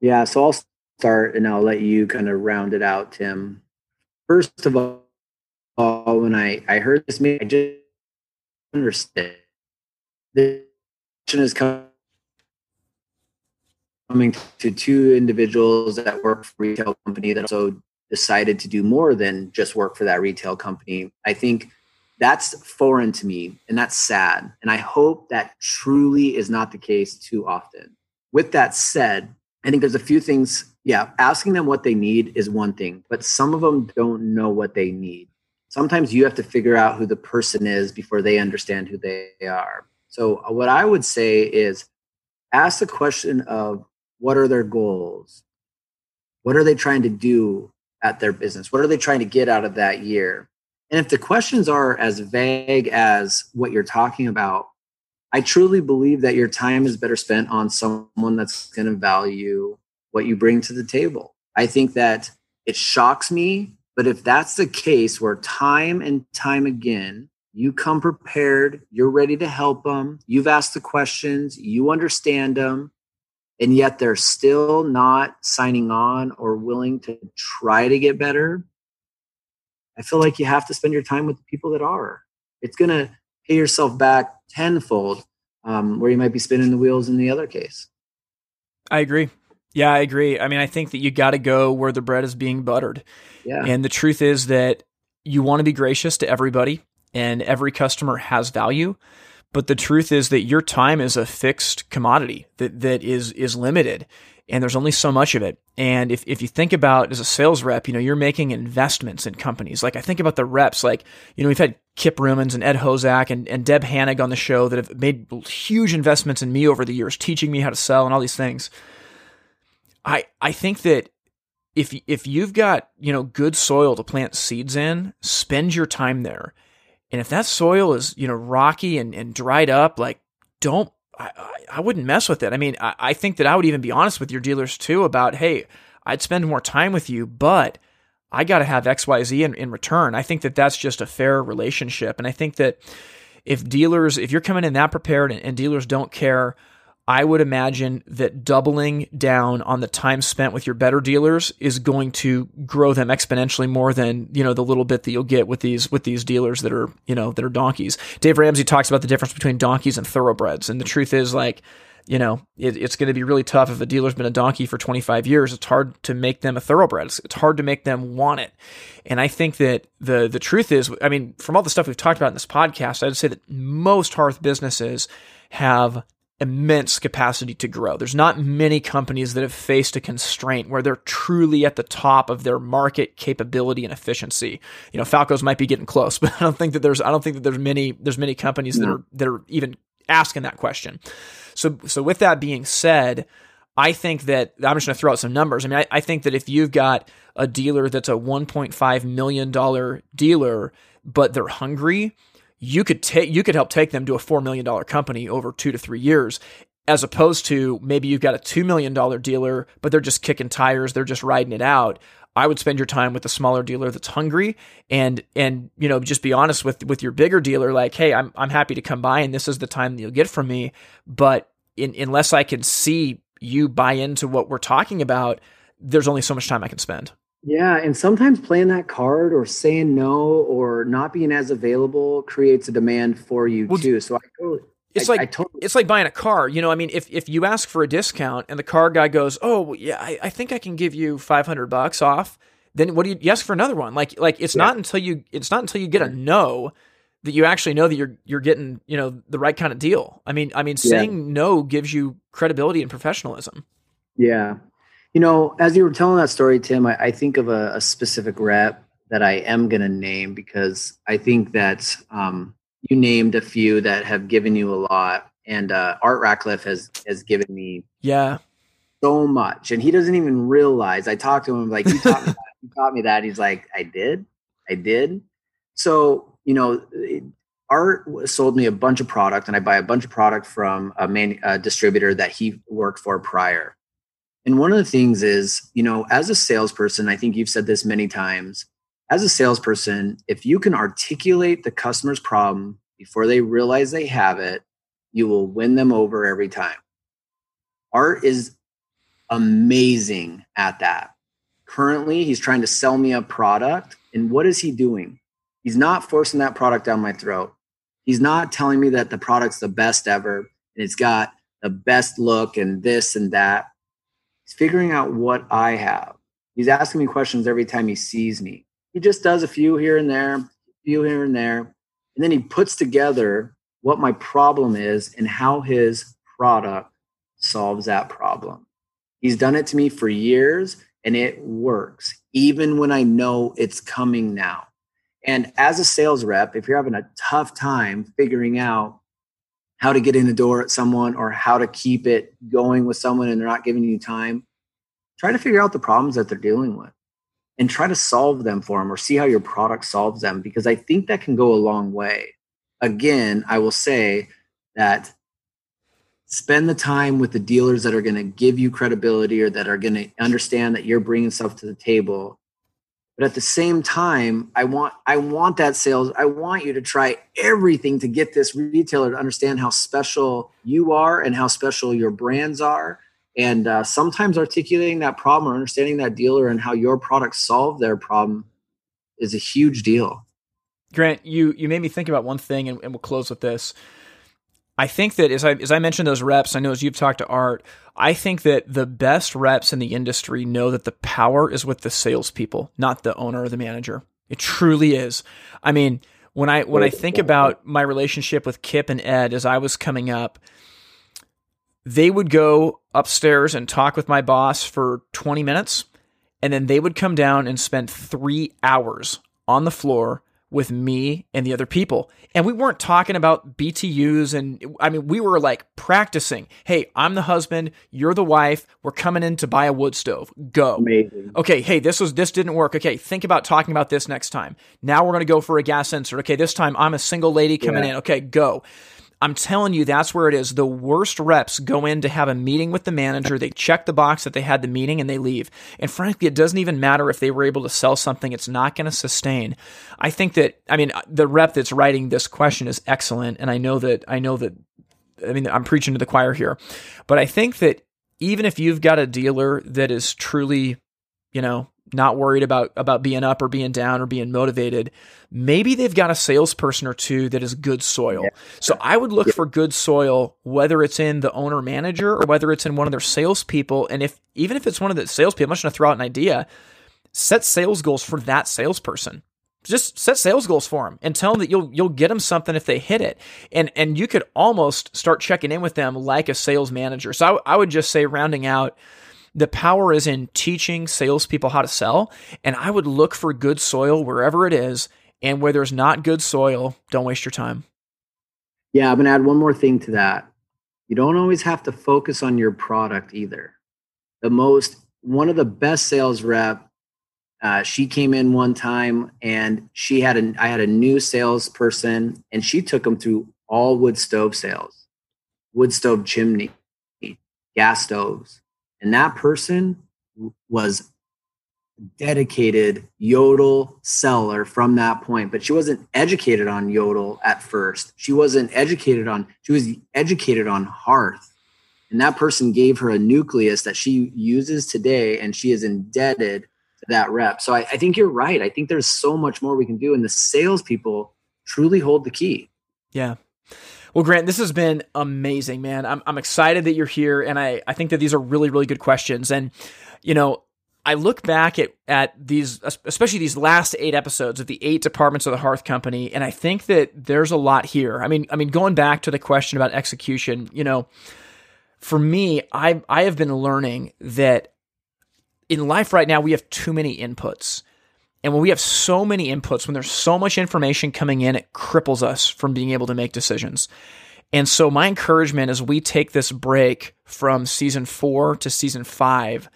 Yeah, so I'll start and I'll let you kind of round it out, Tim. First of all, when I, I heard this I just understood. This is coming to two individuals that work for retail company that also decided to do more than just work for that retail company. I think that's foreign to me and that's sad. And I hope that truly is not the case too often. With that said, I think there's a few things. Yeah, asking them what they need is one thing, but some of them don't know what they need. Sometimes you have to figure out who the person is before they understand who they are. So, uh, what I would say is ask the question of what are their goals? What are they trying to do at their business? What are they trying to get out of that year? And if the questions are as vague as what you're talking about, I truly believe that your time is better spent on someone that's going to value what you bring to the table. I think that it shocks me, but if that's the case where time and time again, you come prepared, you're ready to help them, you've asked the questions, you understand them, and yet they're still not signing on or willing to try to get better, I feel like you have to spend your time with the people that are. It's going to pay yourself back tenfold um, where you might be spinning the wheels in the other case. I agree. Yeah, I agree. I mean, I think that you got to go where the bread is being buttered. Yeah. And the truth is that you want to be gracious to everybody and every customer has value. But the truth is that your time is a fixed commodity that, that is, is limited and there's only so much of it. And if, if you think about as a sales rep, you know, you're making investments in companies. Like I think about the reps, like, you know, we've had Kip Rumens and Ed Hozak and, and Deb Hannig on the show that have made huge investments in me over the years, teaching me how to sell and all these things. I, I think that if, if you've got, you know, good soil to plant seeds in, spend your time there. And if that soil is, you know, rocky and, and dried up, like don't I, I wouldn't mess with it. I mean, I, I think that I would even be honest with your dealers too about, hey, I'd spend more time with you, but I got to have XYZ in, in return. I think that that's just a fair relationship. And I think that if dealers, if you're coming in that prepared and, and dealers don't care, I would imagine that doubling down on the time spent with your better dealers is going to grow them exponentially more than, you know, the little bit that you'll get with these with these dealers that are, you know, that are donkeys. Dave Ramsey talks about the difference between donkeys and thoroughbreds. And the truth is like, you know, it, it's going to be really tough if a dealer's been a donkey for 25 years. It's hard to make them a thoroughbred. It's, it's hard to make them want it. And I think that the the truth is, I mean, from all the stuff we've talked about in this podcast, I'd say that most hearth businesses have immense capacity to grow. There's not many companies that have faced a constraint where they're truly at the top of their market capability and efficiency. You know, Falco's might be getting close, but I don't think that there's I don't think that there's many there's many companies that are that are even asking that question. So so with that being said, I think that I'm just going to throw out some numbers. I mean, I, I think that if you've got a dealer that's a 1.5 million dollar dealer, but they're hungry, you could take you could help take them to a four million dollar company over two to three years as opposed to maybe you've got a $2 million dealer, but they're just kicking tires, they're just riding it out. I would spend your time with a smaller dealer that's hungry and and you know just be honest with with your bigger dealer like hey I'm I'm happy to come by and this is the time that you'll get from me but in, unless I can see you buy into what we're talking about there's only so much time I can spend. Yeah, and sometimes playing that card or saying no or not being as available creates a demand for you well, too. So I totally it's I, like I totally, it's like buying a car. You know, I mean, if if you ask for a discount and the car guy goes, "Oh, yeah, I, I think I can give you five hundred bucks off," then what do you, you, ask for another one? Like like it's yeah. not until you it's not until you get a no that you actually know that you're you're getting you know the right kind of deal. I mean I mean saying yeah. no gives you credibility and professionalism. Yeah, you know, as you were telling that story, Tim, I, I think of a, a, specific rep that I am going to name because I think that um, you named a few that have given you a lot, and uh, Art Ratcliffe has has given me yeah so much, and he doesn't even realize. I talked to him like, "You taught me that." You taught me that. He's like, "I did, I did." So you know, Art sold me a bunch of product, and I buy a bunch of product from a, man, a distributor that he worked for prior and one of the things is, you know, as a salesperson, I think you've said this many times. As a salesperson, if you can articulate the customer's problem before they realize they have it, you will win them over every time. Art is amazing at that. Currently, he's trying to sell me a product. And what is he doing? He's not forcing that product down my throat. He's not telling me that the product's the best ever and it's got the best look and this and that. He's figuring out what I have. He's asking me questions every time he sees me. He just does a few here and there, a few here and there. And then he puts together what my problem is and how his product solves that problem. He's done it to me for years and it works, even when I know it's coming now. And as a sales rep, if you're having a tough time figuring out how to get in the door at someone or how to keep it going with someone and they're not giving you time, try to figure out the problems that they're dealing with and try to solve them for them or see how your product solves them because I think that can go a long way. Again, I will say that spend the time with the dealers that are going to give you credibility or that are going to understand that you're bringing stuff to the table but at the same time i want i want that sales i want you to try everything to get this retailer to understand how special you are and how special your brands are. And uh, sometimes articulating that problem or understanding that dealer and how your products solve their problem is a huge deal. Grant you you made me think about one thing and, and we'll close with this I think that as I as I mentioned those reps, I know as you've talked to Art, I think that the best reps in the industry know that the power is with the salespeople, not the owner or the manager. It truly is. I mean, when I when I think about my relationship with Kip and Ed as I was coming up, they would go upstairs and talk with my boss for 20 minutes, and then they would come down and spend three hours on the floor with me and the other people. And we weren't talking about BTUs and I mean we were like practicing. Hey, I'm the husband, you're the wife, we're coming in to buy a wood stove. Go. Amazing. Okay, hey, this was this didn't work. Okay, think about talking about this next time. Now we're going to go for a gas insert. Okay, this time I'm a single lady coming yeah. in. Okay, go. I'm telling you, that's where it is. The worst reps go in to have a meeting with the manager. They check the box that they had the meeting and they leave. And frankly, it doesn't even matter if they were able to sell something. It's not going to sustain. I think that, I mean, the rep that's writing this question is excellent. And I know that, I know that, I mean, I'm preaching to the choir here, but I think that even if you've got a dealer that is truly, you know, not worried about about being up or being down or being motivated, maybe they've got a salesperson or two that is good soil. Yeah. So I would look yeah. for good soil, whether it's in the owner manager or whether it's in one of their salespeople. And if even if it's one of the salespeople, I'm just going to throw out an idea. Set sales goals for that salesperson. Just set sales goals for them and tell them that you'll you'll get them something if they hit it. And and you could almost start checking in with them like a sales manager. So I, I would just say rounding out the power is in teaching salespeople how to sell. And I would look for good soil wherever it is. And where there's not good soil, don't waste your time. Yeah, I'm going to add one more thing to that. You don't always have to focus on your product either. The most, one of the best sales rep, uh, she came in one time and she had an, I had a new salesperson and she took them through all wood stove sales, wood stove chimney, gas stoves, and that person was dedicated Jotul seller from that point but she wasn't educated on Jotul at first. She wasn't educated on she was educated on hearth. And that person gave her a nucleus that she uses today and she is indebted to that rep. So I, I think you're right. I think there's so much more we can do and the salespeople truly hold the key. Yeah well, Grant, this has been amazing, man. I'm, I'm excited that you're here, and I, I think that these are really, really good questions. And, you know, I look back at, at these, especially these last eight episodes of the eight departments of the Hearth Company, and I think that there's a lot here. I mean, I mean, going back to the question about execution, you know, for me, I I have been learning that in life right now we have too many inputs. And when we have so many inputs, when there's so much information coming in, it cripples us from being able to make decisions. And so, my encouragement as we take this break from season four to season five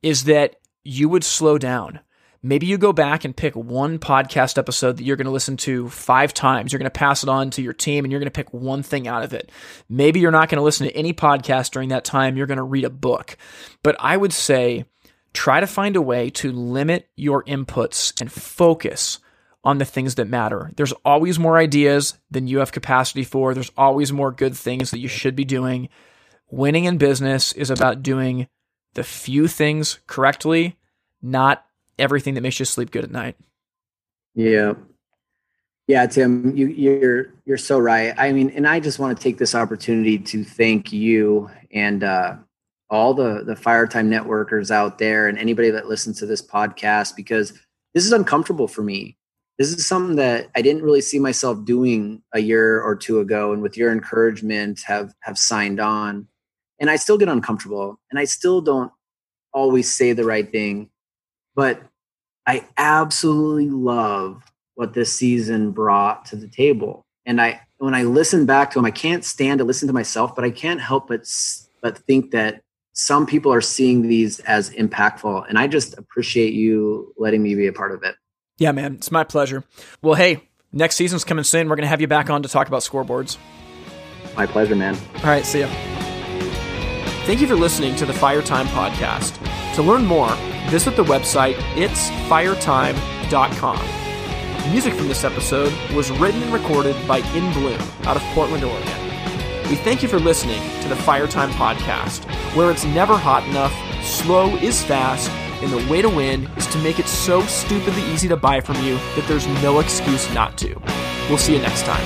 is that you would slow down. Maybe you go back and pick one podcast episode that you're going to listen to five times. You're going to pass it on to your team and you're going to pick one thing out of it. Maybe you're not going to listen to any podcast during that time. You're going to read a book. But I would say, try to find a way to limit your inputs and focus on the things that matter. There's always more ideas than you have capacity for. There's always more good things that you should be doing. Winning in business is about doing the few things correctly, not everything that makes you sleep good at night. Yeah. Yeah, Tim, you, you're you're so right. I mean, and I just want to take this opportunity to thank you and uh, all the the Fire Time networkers out there and anybody that listens to this podcast because this is uncomfortable for me. This is something that I didn't really see myself doing a year or two ago, and with your encouragement, have have signed on. And I still get uncomfortable, and I still don't always say the right thing, but I absolutely love what this season brought to the table. And I, when I listen back to them, I can't stand to listen to myself, but I can't help but but think that some people are seeing these as impactful. And I just appreciate you letting me be a part of it. Yeah, man, it's my pleasure. Well, hey, next season's coming soon. We're going to have you back on to talk about scoreboards. My pleasure, man. All right, see ya. Thank you for listening to the Fire Time podcast. To learn more, visit the website itsfiretime.com. Music from this episode was written and recorded by In Bloom out of Portland, Oregon. We thank you for listening to the Fire Time podcast, where it's never hot enough, slow is fast, and the way to win is to make it so stupidly easy to buy from you that there's no excuse not to. We'll see you next time.